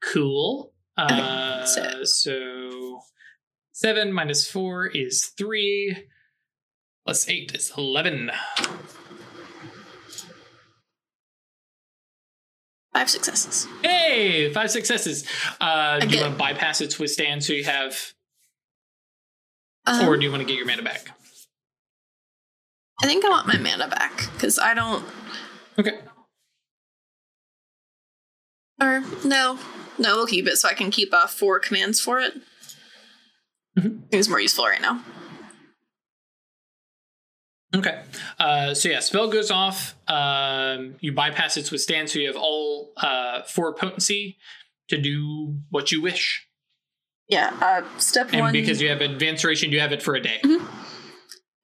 Cool. Uh, so- so seven minus four is three. Plus eight is eleven. Five successes. Hey, five successes. Uh, do you want to bypass its withstand so you have, Um, or do you want to get your mana back? I think I want my mana back because I don't. Okay. Or no, no, we'll keep it so I can keep uh, four commands for it. Mhm. It's more useful right now. Okay. Uh, so yeah, spell goes off. Um, you bypass its withstand, so you have all uh, four potency to do what you wish. Yeah. Uh, step And one. because you have advanced duration, you have it for a day.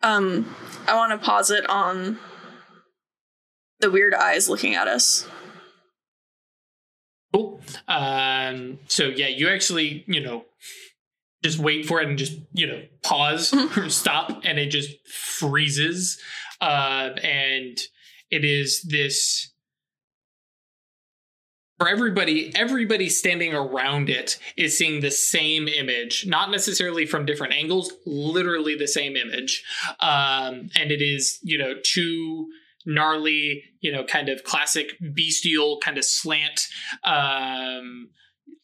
um, I want to pause it on the weird eyes looking at us. Cool. Um, so yeah, you actually, you know, just wait for it and just, you know, pause or stop, and it just freezes. Uh, and it is this for everybody, everybody standing around it is seeing the same image, not necessarily from different angles, literally the same image. Um, and it is, you know, two gnarly, you know, kind of classic bestial kind of slant, um,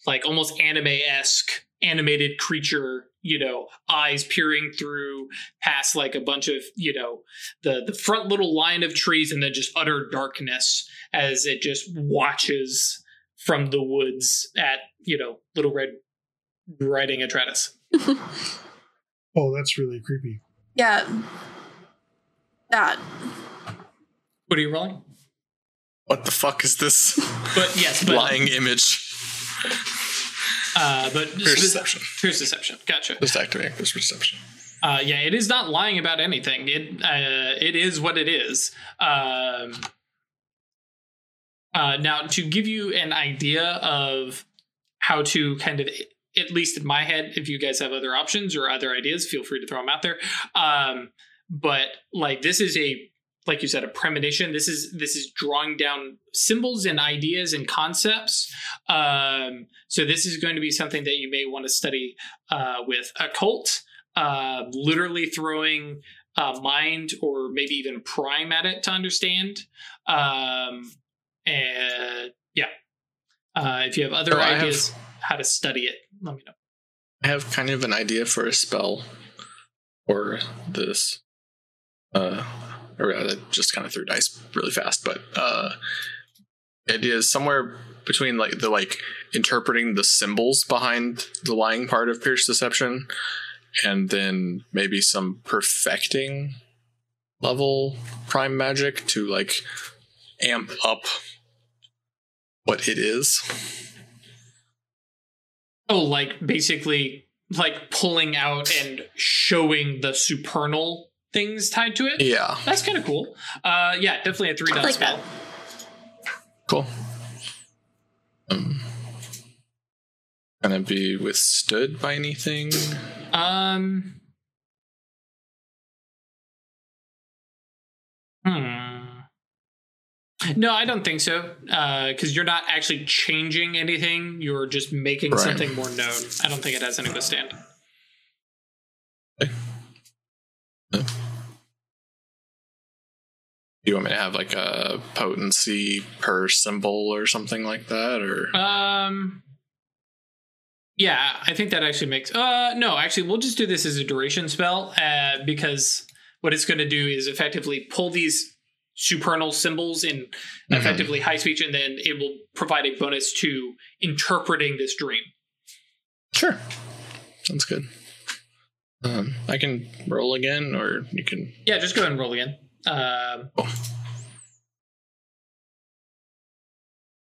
like almost anime esque animated creature, you know, eyes peering through past like a bunch of, you know, the the front little line of trees and then just utter darkness as it just watches from the woods at, you know, Little Red riding Atratus. Oh, that's really creepy. Yeah. That. What are you rolling? What the fuck is this But yes, but lying image? uh, but Pierce deception. Pierce deception. Gotcha. Just activate this perception. Uh, yeah, it is not lying about anything. It uh, it is what it is. Um, uh, now, to give you an idea of how to kind of, at least in my head, if you guys have other options or other ideas, feel free to throw them out there. Um, but like this is a like you said a premonition this is this is drawing down symbols and ideas and concepts um, so this is going to be something that you may want to study uh, with occult uh, literally throwing uh, mind or maybe even prime at it to understand. Um, and yeah, uh, if you have other Oh, I have- ideas how to study it, let me know. I have kind of an idea for a spell or this. Uh, or I just kind of threw dice really fast, but uh, idea is somewhere between like the like interpreting the symbols behind the lying part of Pierce Deception, and then maybe some perfecting level prime magic to like amp up what it is. Oh, like basically like pulling out and showing the supernal things tied to it. Yeah, That's kind of cool. Uh, yeah, definitely a three I dot like spell. that. cool. Um, Can it be withstood by anything? Um. Hmm. No, I don't think so. Because you're not actually changing anything. You're just making Right. something more known. I don't think it has any withstand. Do you want me to have like a potency per symbol or something like that? Or Um. Yeah, I think that actually makes. Uh, no, actually, we'll just do this as a duration spell. Uh, because what it's going to do is effectively pull these supernal symbols in Mhm. effectively high speech, and then it will provide a bonus to interpreting this dream. sure, sounds good. Um, I can roll again, or you can. Yeah, just go ahead and roll again. Um,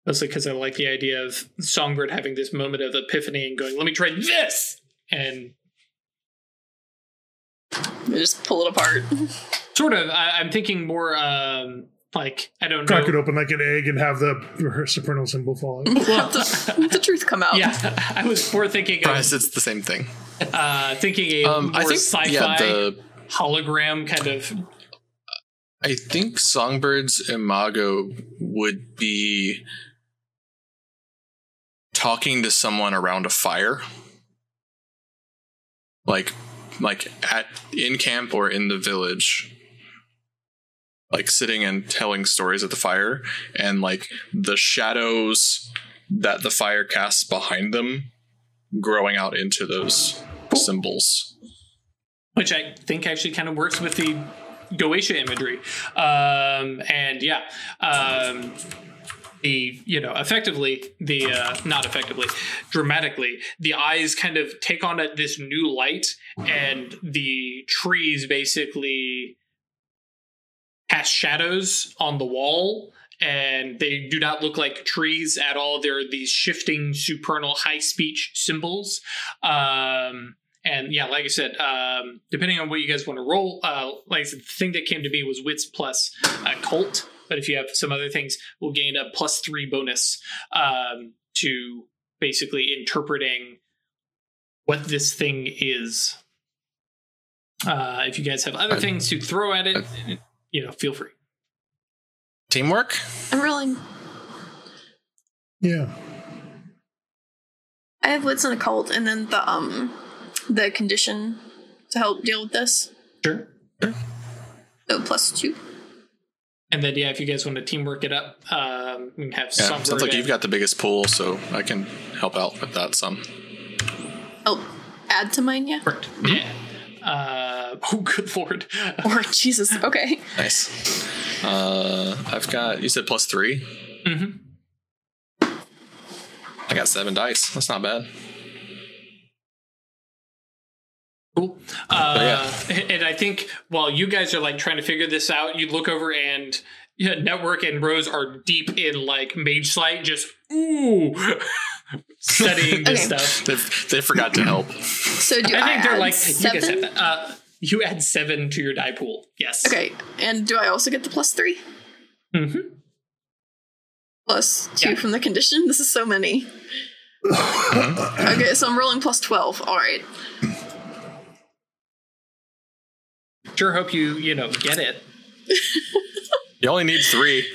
mostly because I like the idea of Songbird having this moment of epiphany and going, "Let me try this," and You just pull it apart. sort of. I, I'm thinking more um, like I don't Crack it open like an egg and have the supernal symbol fall out. Well, let, the, the truth come out. yeah, I was more thinking Surprised of it's the same thing. uh, thinking a Um, more I think sci-fi yeah, the hologram kind of. I think Songbird's imago would be talking to someone around a fire. Like like at in camp or in the village. Like sitting and telling stories at the fire and like the shadows that the fire casts behind them growing out into those symbols. which I think actually kind of works with the Goetia imagery. Um, and yeah, um, the you know effectively the uh, not effectively dramatically the eyes kind of take on a, this new light, and the trees basically cast shadows on the wall. And they do not look like trees at all. They're these shifting supernal high speech symbols. Um, and yeah, like I said, um, depending on what you guys want to roll, uh, like I said, the thing that came to me was wits plus uh, cult. But if you have some other things, we'll gain a plus three bonus um, to basically interpreting what this thing is. Uh, if you guys have other I- things to throw at it, you know, feel free. Teamwork? I'm rolling. Yeah. I have wits and occult, and then the um the condition to help deal with this. Sure. So plus two. And then yeah, if you guys want to teamwork it up, um, we can have Yeah, some. sounds like you've got the biggest pool, so I can help out with that some. Oh, add to mine, yeah. Correct. Yeah. Uh, oh, good lord. Or Jesus. Okay. Nice. Uh, I've got. You said plus three. hmm I got seven dice. That's not bad. Cool. Uh, yeah. And I think while you guys are like trying to figure this out, you look over and yeah, Network and Rose are deep in like Mage Sight, just ooh, studying this Okay. stuff. They they forgot to help. So do I, I think they're like seven? you guys have that. Uh, you add seven to your die pool. Yes. Okay, and do I also get the plus three? hmm Plus two Yeah. from the condition? This is so many. Okay, so I'm rolling plus 12. All right. Sure. Hope you you know get it. You only need three.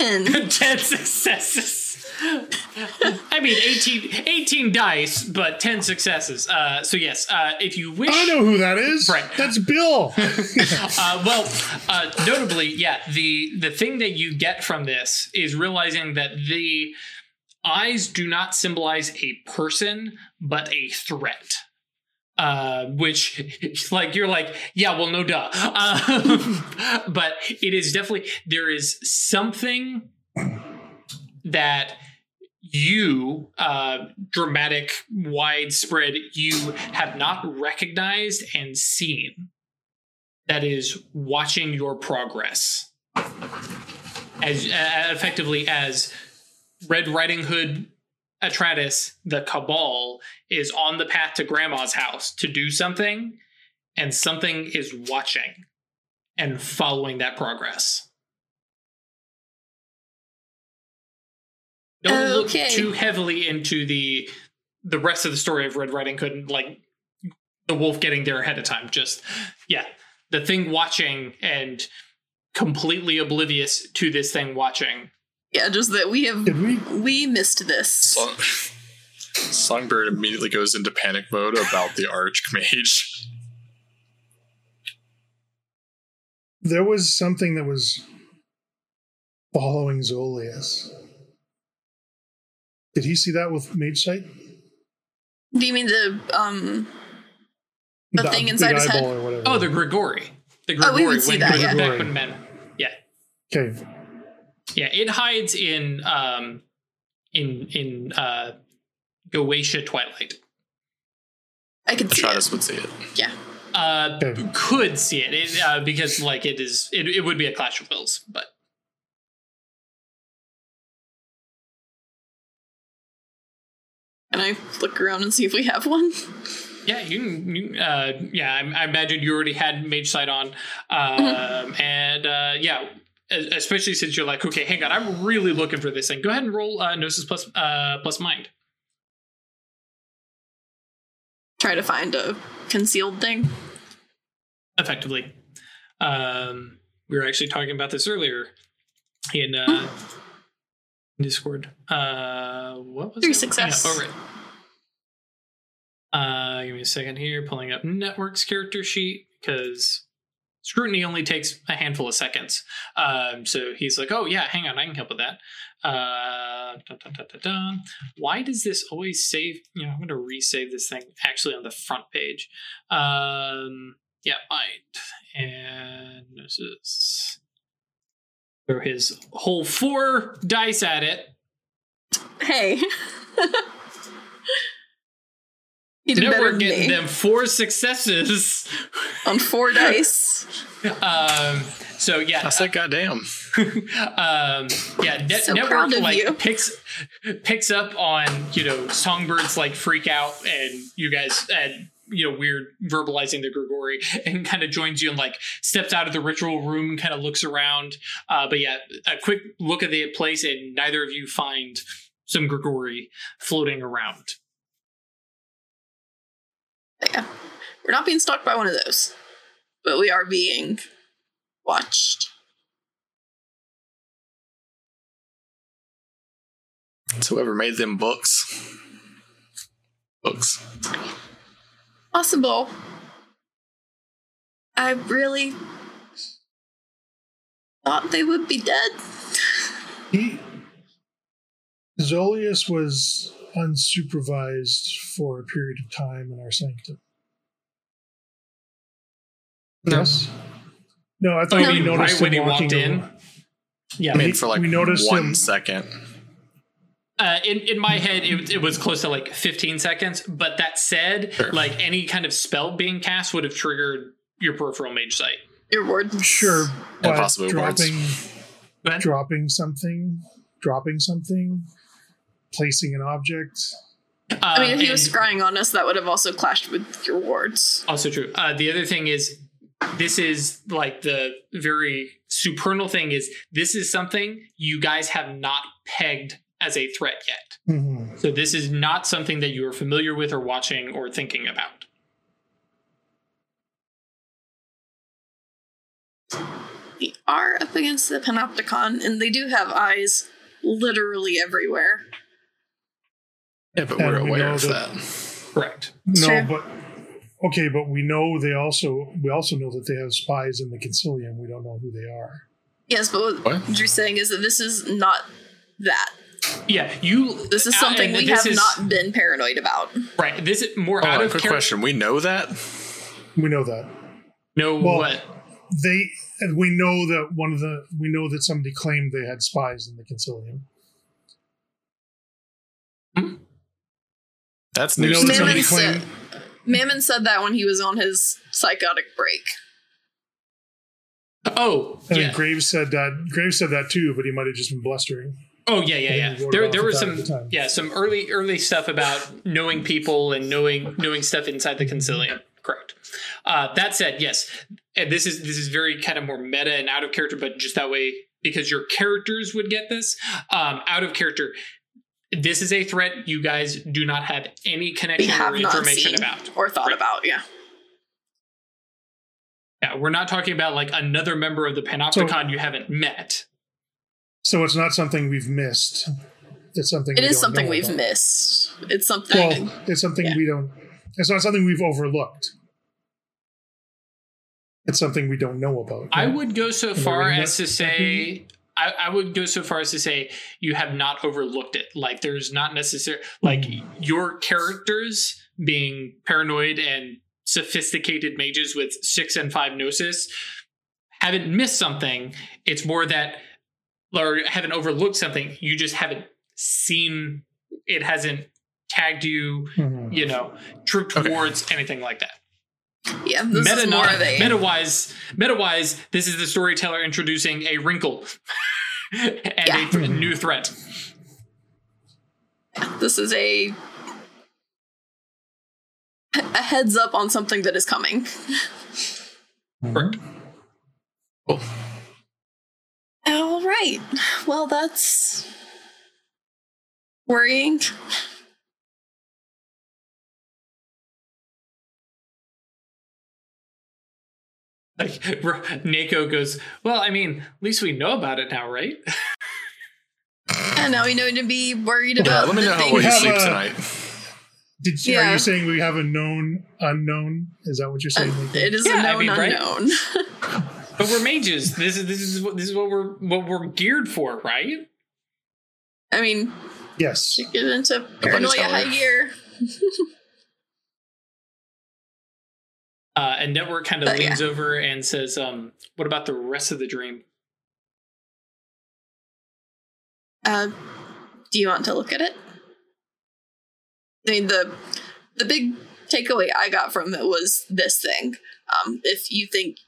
And Ten successes. I mean, 18, 18 dice, but ten successes. Uh, so yes, uh, if you wish, I know who that is. Right. That's Bill. uh, well, uh, notably, yeah, the the thing that you get from this is realizing that the eyes do not symbolize a person, but a threat. Uh, which, like, you're like, yeah, well, no, duh. Um, but it is definitely there is something that you, uh, dramatic, widespread, you have not recognized and seen that is watching your progress as uh, effectively as red riding hood atratus the cabal is on the path to grandma's house to do something and something is watching and following that progress don't look too heavily into the the rest of the story of Red Riding Hood and like the wolf getting there ahead of time. Just yeah, the thing watching and completely oblivious to this thing watching. Yeah, just that we have Did we? we missed this. Song- Songbird immediately goes into panic mode about the archmage. There was something that was following Zolius. Did he see that with Mage Sight? Do you mean the um The thing inside big his head? Or whatever. Oh, the Grigori. The Oh, we Grigori would see when that, when- yeah. back when men. Yeah. Okay. Yeah, it hides in um in in uh Goetia Twilight. I could see Atratus it. would see it. Yeah. Uh Okay. could see it, it uh, because like it is it, it would be a clash of wills, but Can I look around and see if we have one? yeah, you you, uh yeah, I, I imagine you already had mage sight on. Um Mm-hmm. and uh yeah, especially since you're like, okay, hang on, I'm really looking for this thing. Go ahead and roll uh gnosis plus uh plus mind. Try to find a concealed thing. effectively. Um, we were actually talking about this earlier in uh, Discord. Uh, what was Three it? success. Yeah, oh, right. Uh, give me a second here. Pulling up networks character sheet because scrutiny only takes a handful of seconds. Um, so he's like, "Oh yeah, hang on, I can help with that." Uh, dun, dun, dun. Why does this always save? You know, I'm going to resave this thing actually on the front page. Um, yeah, mind and this is throw his whole four dice at it. Hey. you did better Network than getting me. them four successes. on four dice. um, so yeah, I said, goddamn. um, yeah, net, So network like you. picks picks up on you know songbirds like freak out and you guys and you know weird verbalizing the Grigori and kind of joins you and like steps out of the ritual room, kind of looks around. Uh, but yeah, a quick look at the place and neither of you find some Grigori floating around. Yeah. We're not being stalked by one of those. But we are being watched. It's whoever made them books. Books. Possible. I really thought they would be dead. He Zolius was unsupervised for a period of time in our sanctum. No. Yes. No, I thought you we noticed right when him he walked in? over- Yeah, I mean, He- for like we noticed one him- second. Uh, in in my head, it, it was close to like 15 seconds. But that said, Sure. like any kind of spell being cast would have triggered your peripheral mage sight. Your word. Sure, but possibly dropping dropping something, dropping something, placing an object. I mean, if he Uh, was scrying on us, that would have also clashed with your wards. also true. Uh, the other thing is, this is like the very supernal thing is this is something you guys have not pegged as a threat yet. Mhm. So this is not something that you are familiar with or watching or thinking about. We are up against the Panopticon, and they do have eyes literally everywhere. Yeah, but And we're aware know of that- that. Correct. No, Sure. but okay, but we know they also we also know that they have spies in the Concilium. We don't know who they are. Yes, but what What? you're saying is that this is not that. Yeah, you. This is uh, something and we have is- not been paranoid about. Right. This is more Hold out on, of quick character. question. We know that? We know that No, Well- what? they and we know that one of the we know that somebody claimed they had spies in the Concilium. That's We news know to that me. Mammon said, Mammon said that when he was on his psychotic break. Oh, I mean, yeah. Graves said that. Graves said that too, but he might have just been blustering. Oh yeah, yeah, yeah. then we wrote There, there off was some, the yeah, some early, early stuff about knowing people and knowing, knowing stuff inside the concilium. Correct. Uh, that said, yes, and this is this is very kind of more meta and out of character, but just that way because your characters would get this um, out of character. This is a threat you guys do not have any connection have or information about. or thought Right. about. Yeah. Yeah, we're not talking about like another member of the Panopticon you haven't met. So it's not something we've missed. It's something It we is don't something we've about. missed. It's something. Well, it's something Yeah. we don't. It's not something we've overlooked. It's something we don't know about. I would go so far as to say I, I would go so far as to say you have not overlooked it. Like there's not necessary like your characters being paranoid and sophisticated mages with six and five gnosis haven't missed something. It's more that or haven't overlooked something. You just haven't seen it hasn't tagged you, Mhm. you know, trooped Okay. towards anything like that. Yeah, this meta is more of a. meta wise meta wise this is the storyteller introducing a wrinkle and Yeah. a th- new threat This is a. A heads up on something that is coming. Correct. Cool. All right. Well, that's worrying. Like R- Nako goes well i mean at least we know about it now right And now we know to be worried Yeah, about. let me know how thing- well you sleep a- tonight. Did you, Are you saying we have a known unknown? Is that what you're saying? Uh, it is Yeah, a I known mean, right? unknown. but we're mages this is this is what this is what we're what we're geared for right I mean, yes. get into Nobody's paranoia telling high gear. Uh and network kind of But, yeah. leans over and says um what about the rest of the dream Uh, do you want to look at it? I mean, the the big takeaway I got from it was this thing. Um, if you think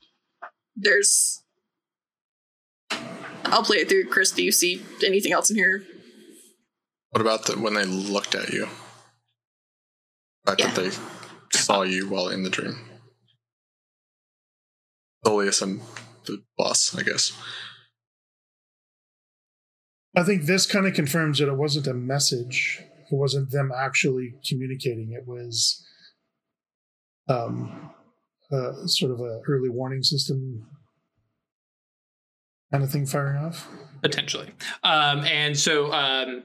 there's, I'll play it through. Chris, do you see anything else in here? What about the, when they looked at you? The fact that they saw you while in the dream. Dolius and the boss, I guess. I think this kind of confirms that it wasn't a message. It wasn't them actually communicating. It was um, uh, sort of a early warning system kind of thing firing off. potentially um and so um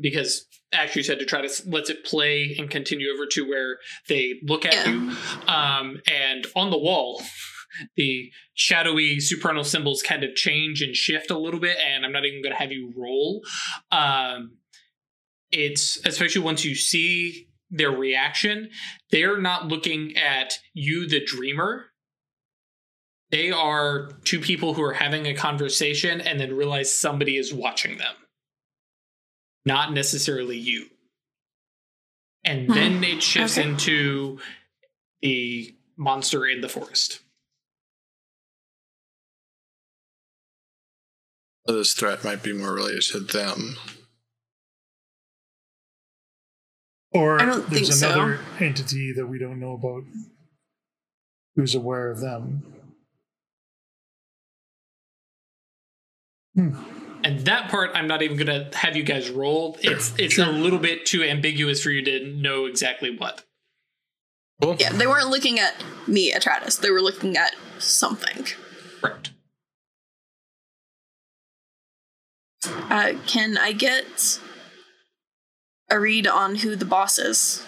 because actually said to try to let it play and continue over to where they look at Yeah. you um and on the wall the shadowy supernal symbols kind of change and shift a little bit and i'm not even going to have you roll. Um it's especially once you see their reaction they're not looking at you the dreamer. They are two people who are having a conversation and then realize somebody is watching them. Not necessarily you. And Hmm. then it shifts Okay. into the monster in the forest this threat might be more related to them. Or I don't there's think so. another entity that we don't know about who's aware of them. Hmm. and that part i'm not even going to have you guys roll it's it's a little bit too ambiguous for you to know exactly what Cool. Yeah, they weren't looking at me, Atratus. They were looking at something. correct Uh, can I get a read on who the boss is?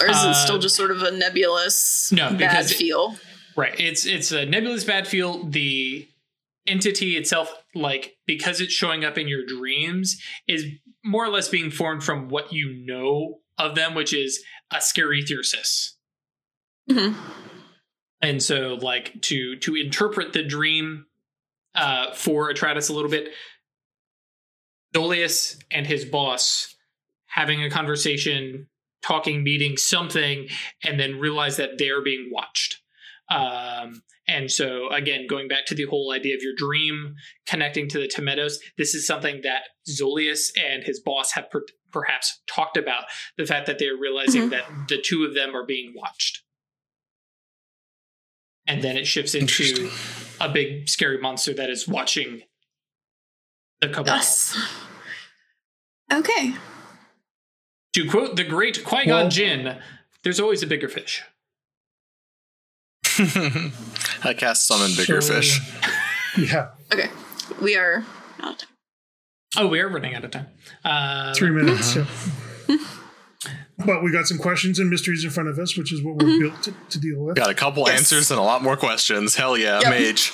Or is Uh, it still just sort of a nebulous no, bad because it- feel? Right. It's it's a nebulous bad feel. The entity itself, like because it's showing up in your dreams, is more or less being formed from what you know of them, which is a scary Thyrsis. Mhm. And so, like to to interpret the dream uh, for Atratus a little bit, Dolius and his boss having a conversation, talking, meeting, something, and then realize that they're being watched. Um, and so, again, going back to the whole idea of your dream connecting to the Temenos, this is something that Zolius and his boss have per- perhaps talked about the fact that they're realizing Mhm. that the two of them are being watched. And then it shifts into Interesting. A big scary monster that is watching the cabal. Us. Okay. To quote the great Qui Gon Well- Jinn, there's always a bigger fish. I cast summon bigger So- fish. Yeah, Okay. We are out of time. Oh, we are running out of time. Uh, three minutes. yeah. But we got some questions and mysteries in front of us, which is what we're Mm-hmm. built to, to deal with. Got a couple Yes. answers and a lot more questions. Hell yeah, Yep. mage.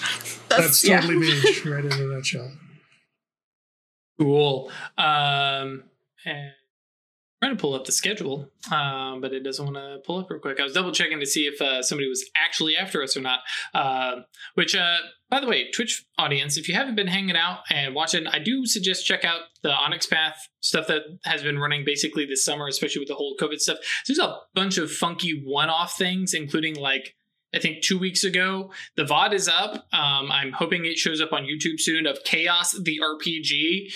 That's yeah. totally mage right in a nutshell. Cool. Um, and I'm trying to pull up the schedule, um, but it doesn't want to pull up real quick. I was double checking to see if uh, somebody was actually after us or not. Uh, which, uh, by the way, Twitch audience, if you haven't been hanging out and watching, I do suggest check out the Onyx Path stuff that has been running basically this summer, especially with the whole COVID stuff. There's a bunch of funky one-off things, including like I think two weeks ago. The VOD is up. Um, I'm hoping it shows up on YouTube soon of Chaos the RPG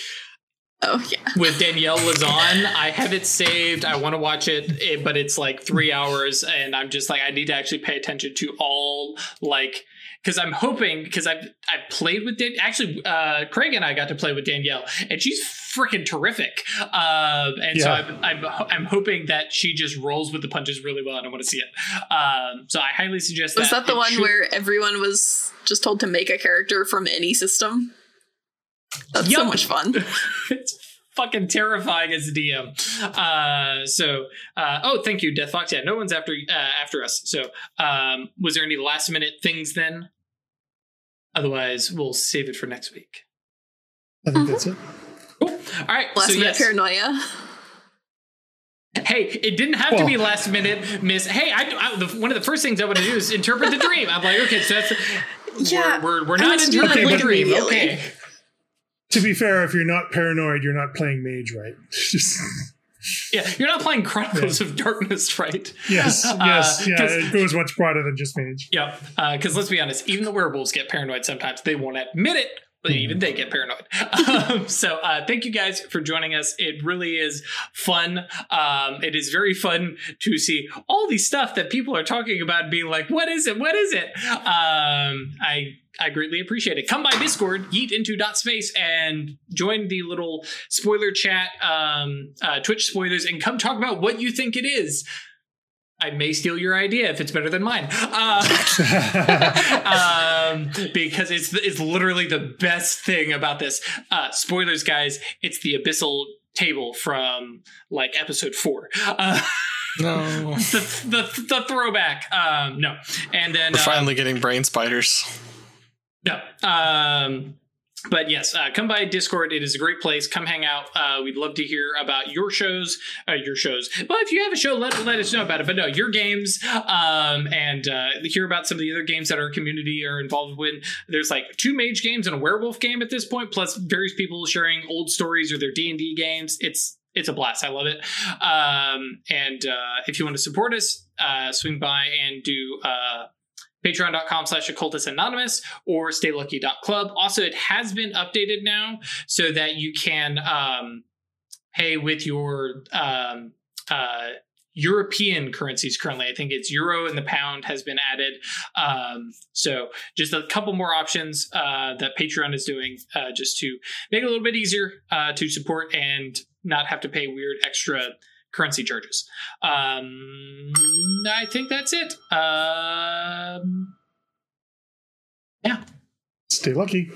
Oh yeah. with Danielle Lazan. I have it saved. I want to watch it, but it's like three hours, and I'm just like, I need to actually pay attention to all like because I'm hoping because I've I've played with Dan- actually uh, Craig and I got to play with Danielle, and she's freaking terrific. Um, and so I'm, I'm I'm hoping that she just rolls with the punches really well, and I want to see it. Um, so I highly suggest Was that the It one should- where everyone was just told to make a character from any system? That's so much fun. it's fucking terrifying as a DM. Uh, so, uh, oh, thank you, Death Fox. Yeah, no one's after uh, after us. So, um, was there any last minute things then? Otherwise, we'll save it for next week. I think that's it. Cool. All right. Last so minute yes. paranoia. Hey, it didn't have to be last minute, Miss. Hey, I, I the, one of the first things I want to do is interpret the dream. I'm like, okay, so that's Yeah, we're we're, we're not want to do that interpreting the dream. Okay. To be fair, if you're not paranoid, you're not playing mage right. Just- Yeah, you're not playing Chronicles of Darkness, right? yes, Uh, yes, yeah. It goes much broader than just mage. Yep. Because let's be honest, even the werewolves get paranoid sometimes. They won't admit it, even they get paranoid. um, so uh, thank you guys for joining us. It really is fun. Um, it is very fun to see all these stuff that people are talking about, being like, "What is it? What is it?" Um, I I greatly appreciate it. Come by Discord, yeet into dot space, and join the little spoiler chat, um, uh, Twitch spoilers, and come talk about what you think it is. I may steal your idea if it's better than mine. Uh, um, because it's it's literally the best thing about this. Uh, spoilers, guys. It's the abyssal table from like episode four. Uh, No. the, the the throwback. Um, no, and then We're uh, finally getting brain spiders. no. Um, but yes, uh, come by Discord. It is a great place. Come hang out. Uh, we'd love to hear about your shows, uh, your shows. But if you have a show, let, let us know about it. But no, your games, um, and uh, hear about some of the other games that our community are involved with. There's like two mage games and a werewolf game at this point, plus various people sharing old stories or their D and D games. It's it's a blast. I love it. Um, and uh, if you want to support us, uh, swing by and do. Patreon.com slash occultist anonymous or staylucky.club also it has been updated now so that you can um, pay with your um, uh, European currencies currently. I think it's euro and the pound has been added. Um, so just a couple more options uh, that Patreon is doing uh, just to make it a little bit easier uh, to support and not have to pay weird extra currency charges. Um, I think that's it. Um, Stay lucky.